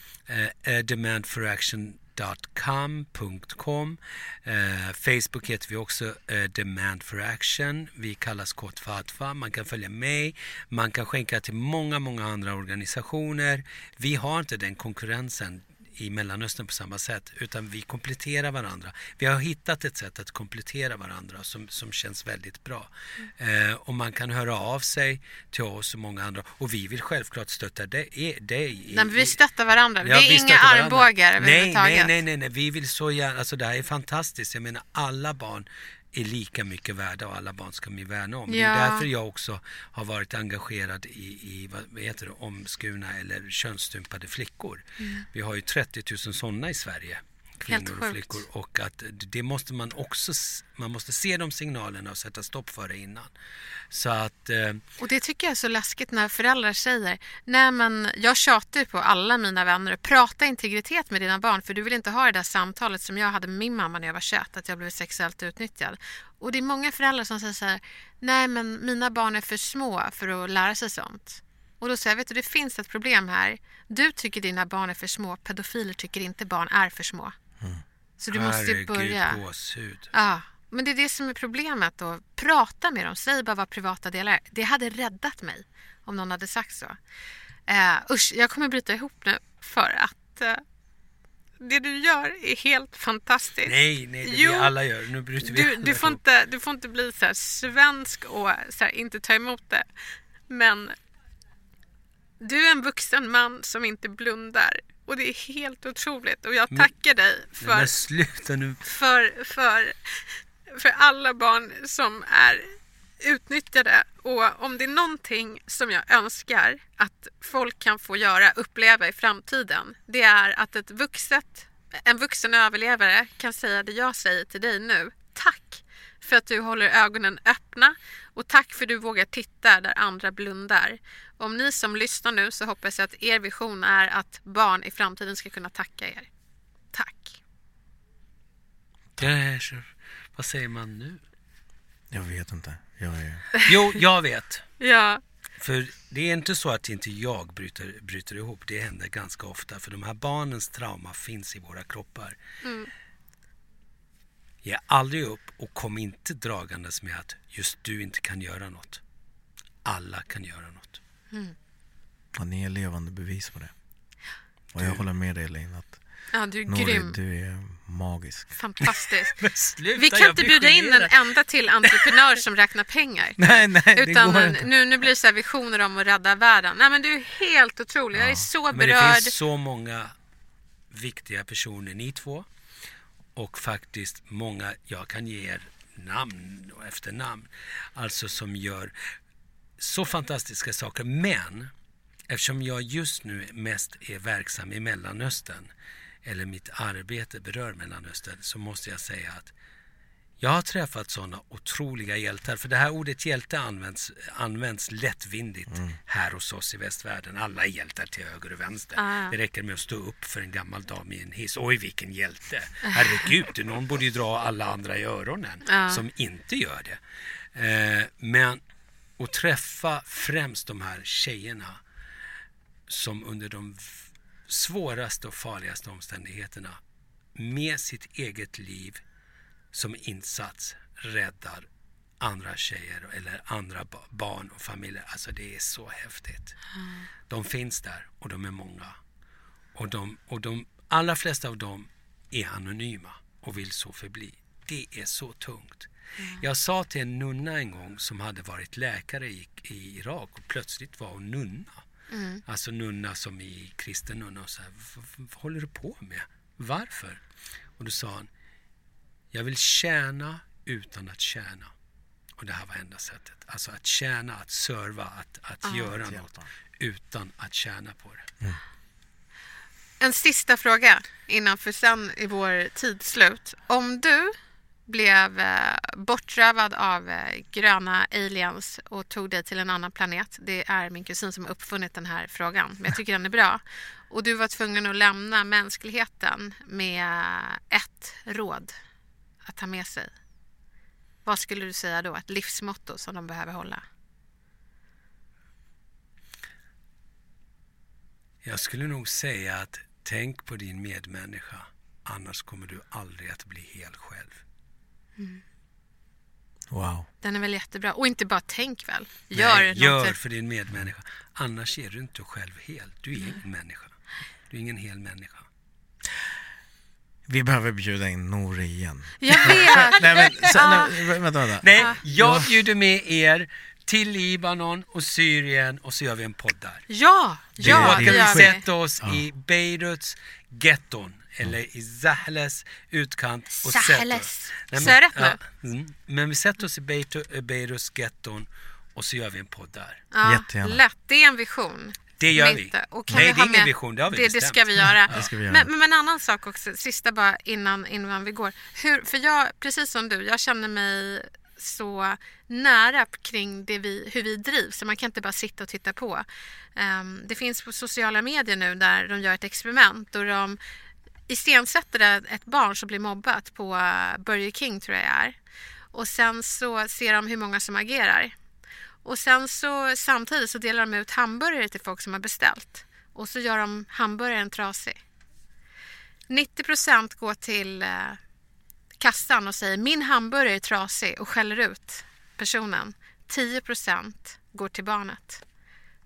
eh, demandforaction.com eh, Facebook heter vi också eh, Demand for Action. Vi kallas kort FATFA. Man kan följa mig. Man kan skänka till många, många andra organisationer. Vi har inte den konkurrensen i Mellanöstern på samma sätt utan vi kompletterar varandra. Vi har hittat ett sätt att komplettera varandra som, som känns väldigt bra. Eh, och man kan höra av sig till oss och många andra och vi vill självklart stötta dig. dig i- Nej, vi stöttar varandra. Ja, det är vi inga armbågar nej, nej, nej, nej, nej, vi vill så gärna, alltså det här är fantastiskt. Jag menar alla barn är lika mycket värda och alla barn ska vi värna om. Det Ja. är därför jag också har varit engagerad i, i vad heter det, omskurna eller könsstympade flickor. Vi har ju 30 000 sådana i Sverige. Kvinnor och flickor. Och att det måste man också, man måste se de signalerna och sätta stopp för det innan. Så att, eh, Och det tycker jag är så läskigt när föräldrar säger Nej men jag tjatar på alla mina vänner prata integritet med dina barn för du vill inte ha det där samtalet som jag hade med min mamma när jag var 21 att jag blev sexuellt utnyttjad. Och det är många föräldrar som säger så här Nej men mina barn är för små för att lära sig sånt. Och då säger jag, vet du det finns ett problem här. Du tycker dina barn är för små, pedofiler tycker inte barn är för små. Så du måste ju herregud, börja. gåshud. Ja, men det är det som är problemet då. Prata med dem, säg bara vad privata delar är. Det hade räddat mig om någon hade sagt så. Uh, usch, jag kommer bryta ihop nu för att eh, det du gör är helt fantastiskt. Nej, nej, det Jo, vi alla gör. Nu bryter vi Du, alla du, får ihop. inte, du får inte bli så svensk och så inte ta emot det. Men du är en vuxen man som inte blundar. Och det är helt otroligt. Och jag tackar dig för sluta nu. för, för, för alla barn som är utnyttjade. Och om det är någonting som jag önskar att folk kan få göra, uppleva i framtiden, det är att ett vuxet, en vuxen överlevare kan säga det jag säger till dig nu. Tack för att du håller ögonen öppna och tack för att du vågar titta där andra blundar. Om ni som lyssnar nu så hoppas jag att er vision är att barn i framtiden ska kunna tacka er. Tack. Vad säger man nu? Jag vet inte. Jag är... Jo, jag vet. <laughs> Ja, För det är inte så att inte jag bryter, bryter ihop. Det händer ganska ofta. För de här barnens trauma finns i våra kroppar. Ge aldrig upp och kom inte dragandes med att just du inte kan göra något. Alla kan göra något. Och ni är levande bevis på det. Och jag håller med dig Elin att Ja, du är Nori, grym. du är magisk. Fantastisk. <laughs> Sluta, Vi kan inte bjuda in en enda till entreprenör som räknar pengar. <laughs> Nej, nej, det Utan går inte. nu, nu blir det så här visioner om att rädda världen. Nej, men du är helt otrolig. Jag är så Men det berörd. finns så många viktiga personer, ni två. Och faktiskt många, jag kan ge er namn och efternamn. Alltså som gör så fantastiska saker. Men eftersom jag just nu mest är verksam i Mellanöstern eller mitt arbete berör Mellanöstern så måste jag säga att jag har träffat sådana otroliga hjältar. För det här ordet hjälte används, används lättvindigt här hos oss i västvärlden. Alla är hjältar till höger och vänster. Ah. Det räcker med att stå upp för en gammal dam i en hiss. Oj, vilken hjälte! Herregud, <laughs> någon borde ju dra alla andra i öronen Ja. som inte gör det. Eh, men att träffa främst de här tjejerna som under de svåraste och farligaste omständigheterna med sitt eget liv som insats räddar andra tjejer eller andra ba- barn och familjer. Alltså det är så häftigt. De finns där och de är många. Och de, och de allra flesta av dem är anonyma och vill så förbli. Det är så tungt. Jag sa till en nunna en gång som hade varit läkare i, i Irak och plötsligt var hon nunna. Alltså nunna som i kristen nunna. Och så här, "V- v- vad håller du på med? Varför? Och då sa han, jag vill tjäna utan att tjäna. Och det här var enda sättet. Alltså att tjäna, att serva, att, att göra något utan att tjäna på det. En sista fråga innan för sen är vår tid slut. Om du blev eh, bortrövad av eh, gröna aliens och tog dig till en annan planet. Det är min kusin som har uppfunnit den här frågan, men jag tycker den är bra. Och du var tvungen att lämna mänskligheten med ett råd att ta med sig. Vad skulle du säga då? Ett livsmotto som de behöver hålla? Jag skulle nog säga att tänk på din medmänniska. Annars kommer du aldrig att bli hel själv. Wow. Den är väl jättebra. Och inte bara tänk väl. Gör Nej, gör för din medmänniska. Annars är du inte själv hel. Du är ingen människa. Du är ingen hel människa. Vi behöver bjuda in Nori igen. Jag vet! <laughs> Nej, men, så, nej, vänta, vänta. Nej, jag bjuder med er till Libanon och Syrien och så gör vi en podd där. Ja, Det- ja, det det vi gör vi. sätter oss i Beiruts getton eller i Zahles utkant och Zahles. Nej, rätt ja, mm. Men vi sätter oss i Beiru- Beiruts getton och så gör vi en podd där. Ja, Jättegärna. Lätt, det är en vision. Det gör vi. Och kan Nej, vi det är ingen med- vision, det har vi det, det bestämt. ska vi göra. Det ska vi göra. Men, men en annan sak också, sista bara innan, innan vi går. Hur, för jag, precis som du, jag känner mig så nära kring det vi, hur vi drivs. Så man kan inte bara sitta och titta på. Ehm, det finns på sociala medier nu där de gör ett experiment och de iscensätter ett barn som blir mobbat på eh, Burger King tror jag det är. Och sen så ser de hur många som agerar. Och sen så samtidigt så delar de ut hamburgare till folk som har beställt. Och så gör de hamburgaren trasig. 90 procent går till eh, kassan och säger min hamburgare är trasig och skäller ut personen. 10 procent går till barnet.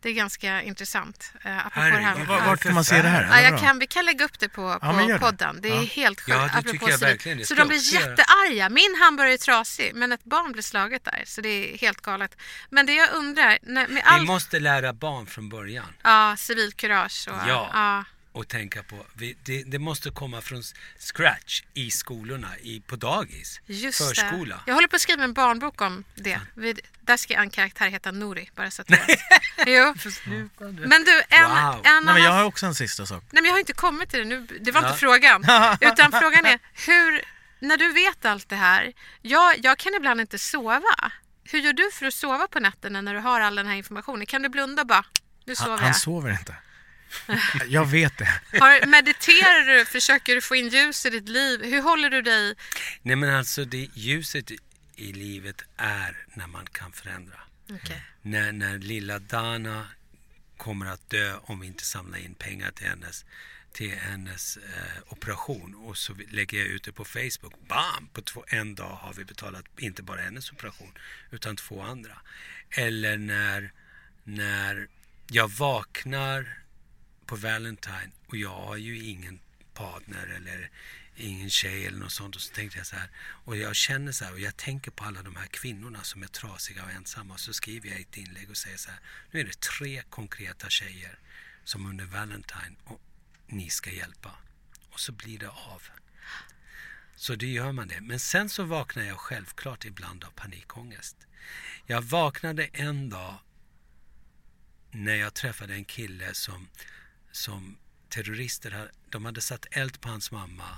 Det är ganska intressant. Här med- Var- Vart kan man se det här? Ja, jag kan, vi kan lägga upp det på, på men gör det. podden. Det är Ja. helt sjukt. Ja, det tycker jag verkligen. Det Så de blir jättearga. Min hamburgare är trasig, men ett barn blir slaget där. Så det är helt galet. Men det jag undrar, när, med Vi allt... måste lära barn från början Ja, civilkurage och... Ja. ja. Och tänka på, vi, det, det måste komma från scratch i skolorna, i, på dagis, Just förskola. Det. Jag håller på att skriva en barnbok om det. Vi, där ska en karaktär heta Nori, bara så att. <laughs> Jo. Men du, en, Wow. en Nej, men jag har också en sista sak. Nej, men jag har inte kommit till det nu. Det var Ja. inte frågan. <laughs> Utan frågan är, hur, när du vet allt det här, jag, jag kan ibland inte sova. Hur gör du för att sova på nätterna när du har all den här informationen? Kan du blunda och bara, nu sover Han, jag? han sover inte. <laughs> Jag vet det. Har, mediterar du? Försöker du få in ljus i ditt liv? Hur håller du dig? Nej men alltså det ljuset i- livet är när man kan förändra. Okej. När, när lilla Dana kommer att dö om vi inte samlar in pengar till hennes, till hennes eh, operation och så lägger jag ut det på Facebook. Bam! På två, en dag har vi betalat inte bara hennes operation utan två andra. Eller när, när jag vaknar på Valentine och jag har ju ingen partner eller ingen tjej eller något sånt. Och så tänkte jag så här, och jag känner så här, och jag tänker på alla de här kvinnorna som är trasiga och ensamma. Och så skriver jag ett inlägg och säger så här, nu är det tre konkreta tjejer som under Valentine och ni ska hjälpa. Och så blir det av. Så det gör man det. Men sen så vaknar jag självklart ibland av panikångest. Jag vaknade en dag när jag träffade en kille som, som terrorister de hade satt eld på hans mamma,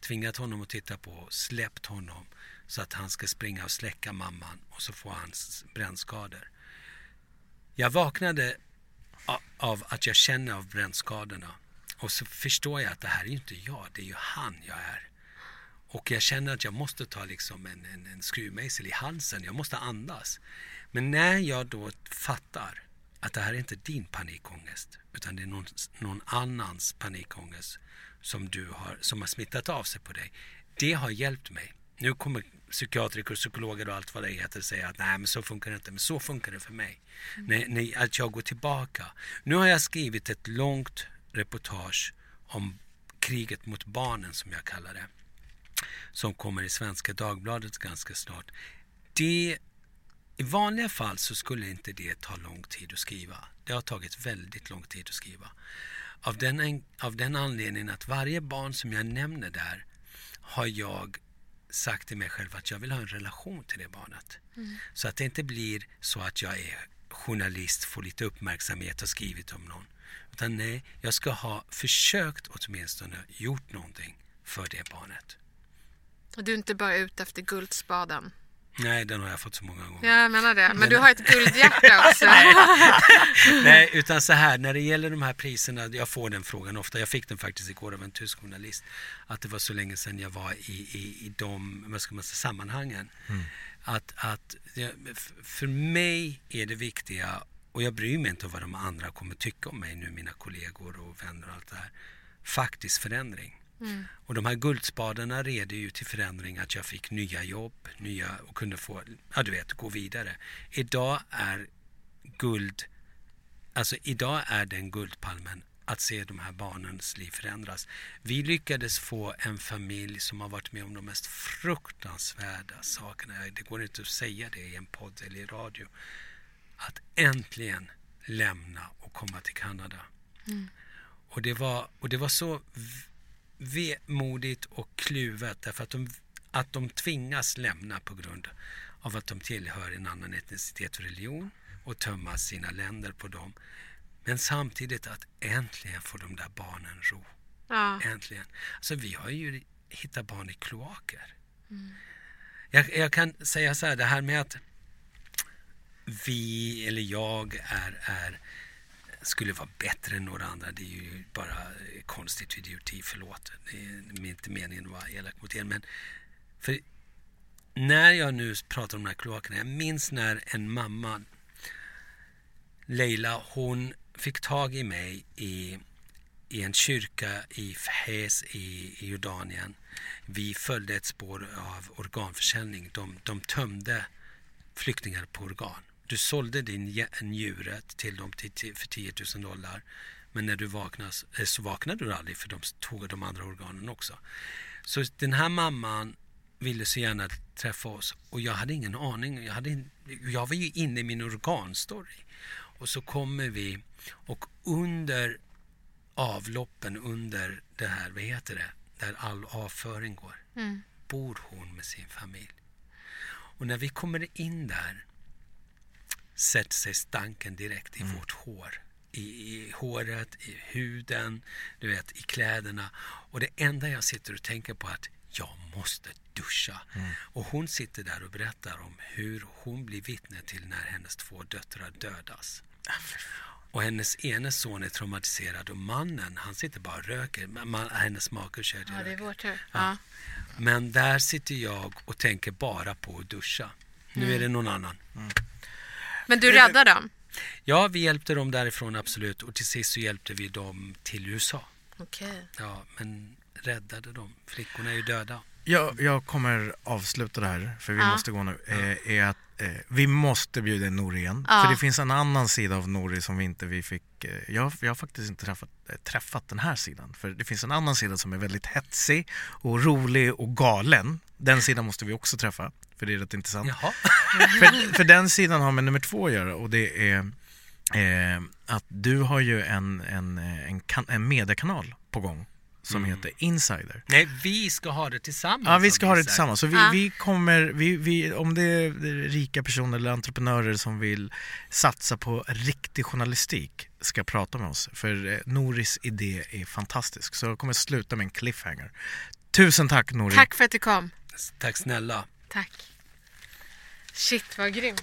tvingat honom att titta på, släppt honom så att han ska springa och släcka mamman och så får han brännskador. Jag vaknade av att jag känner av brännskadorna och så förstår jag att det här är inte jag, det är ju han jag är. Och jag känner att jag måste ta liksom en, en, en skruvmejsel i halsen, jag måste andas. Men när jag då fattar att det här är inte din panikångest utan det är någon, någon annans panikångest som, du har, som har smittat av sig på dig. Det har hjälpt mig. Nu kommer psykiatriker och psykologer och allt vad det heter säga att nej men så funkar det inte, men så funkar det för mig. Mm. När, när, att jag går tillbaka. Nu har jag skrivit ett långt reportage om kriget mot barnen som jag kallar det. Som kommer i Svenska Dagbladet ganska snart. Det i vanliga fall så skulle inte det ta lång tid att skriva. Det har tagit väldigt lång tid att skriva. Av den, av den anledningen att varje barn som jag nämner där har jag sagt till mig själv att jag vill ha en relation till det barnet. Mm. Så att det inte blir så att jag är journalist, får lite uppmärksamhet och skrivit om någon. Utan nej, jag ska ha försökt åtminstone gjort någonting för det barnet. Och du är inte bara ute efter guldspaden? Nej, den har jag fått så många gånger. Jag menar det. Men, men du har ett guldhjärta <laughs> också. Nej, utan så här, när det gäller de här priserna, jag får den frågan ofta. Jag fick den faktiskt igår av en tysk journalist. Att det var så länge sedan jag var i, i, i de vad ska man säga, sammanhangen. Mm. Att, att för mig är det viktiga, och jag bryr mig inte om vad de andra kommer tycka om mig nu, mina kollegor och vänner och allt det här. Faktisk förändring. Mm. Och de här guldspadarna redde ju till förändring att jag fick nya jobb nya, och kunde få, ja du vet, gå vidare. Idag är guld, alltså idag är den guldpalmen att se de här barnens liv förändras. Vi lyckades få en familj som har varit med om de mest fruktansvärda sakerna. Det går inte att säga det i en podd eller i radio. Att äntligen lämna och komma till Kanada. Mm. Och, det var, och det var så vemodigt och kluvet därför att de, att de tvingas lämna på grund av att de tillhör en annan etnicitet och religion och tömma sina länder på dem. Men samtidigt att äntligen får de där barnen ro. Ja. Äntligen. Alltså vi har ju hittat barn i kloaker. Mm. Jag, jag, kan säga så här, det här med att vi eller jag är, är skulle vara bättre än några andra. Det är ju bara konstigt idioti, förlåt. Det är inte meningen att vara elak mot er. Men för när jag nu pratar om de här kloakerna, jag minns när en mamma, Leila, hon fick tag i mig i, i en kyrka i Fez i, i Jordanien. Vi följde ett spår av organförsäljning. De, de tömde flyktingar på organ. Du sålde din njure till dem för 10 000 dollar. Men när du vaknas, eh, så vaknade du aldrig för de tog de andra organen också. Så den här mamman ville så gärna träffa oss och jag hade ingen aning. Jag, hade, jag var ju inne i min organstory. Och så kommer vi och under avloppen, under det här, vad heter det, där all avföring går, mm. bor hon med sin familj. Och när vi kommer in där sätter sig stanken direkt i mm. vårt hår. I, I, håret, i huden, du vet, i kläderna. Och det enda jag sitter och tänker på är att jag måste duscha. Mm. Och hon sitter där och berättar om hur hon blir vittne till när hennes två döttrar dödas. Och hennes ene son är traumatiserad och mannen, han sitter bara och röker. Man, hennes make kör Ja, det är vår tur. Ja. Ja. Men där sitter jag och tänker bara på att duscha. Nu mm. är det någon annan. Mm. Men du räddade dem? Ja, vi hjälpte dem därifrån absolut och till sist så hjälpte vi dem till USA. Okej. Ja, men räddade dem. Flickorna är ju döda. Jag, jag kommer avsluta det här, för vi Ja. måste gå nu. Eh, är att, eh, vi måste bjuda in Nori igen. Ja. För det finns en annan sida av Nori som vi inte vi fick... Eh, jag, jag har faktiskt inte träffat, eh, träffat den här sidan. För det finns en annan sida som är väldigt hetsig och rolig och galen. Den sidan måste vi också träffa, för det är rätt intressant. Jaha. <laughs> För, för den sidan har med nummer två att göra och det är eh, att du har ju en, en, eh, en, kan, en mediekanal på gång som heter Insider. Nej, vi ska ha det tillsammans. Ja, vi ska ha det tillsammans. Så vi, Ja. vi kommer, vi, vi, om det är rika personer eller entreprenörer som vill satsa på riktig journalistik ska prata med oss. För eh, Noris idé är fantastisk. Så jag kommer sluta med en cliffhanger. Tusen tack Nori. Tack för att du kom. Tack snälla. Tack. Shit, vad grymt.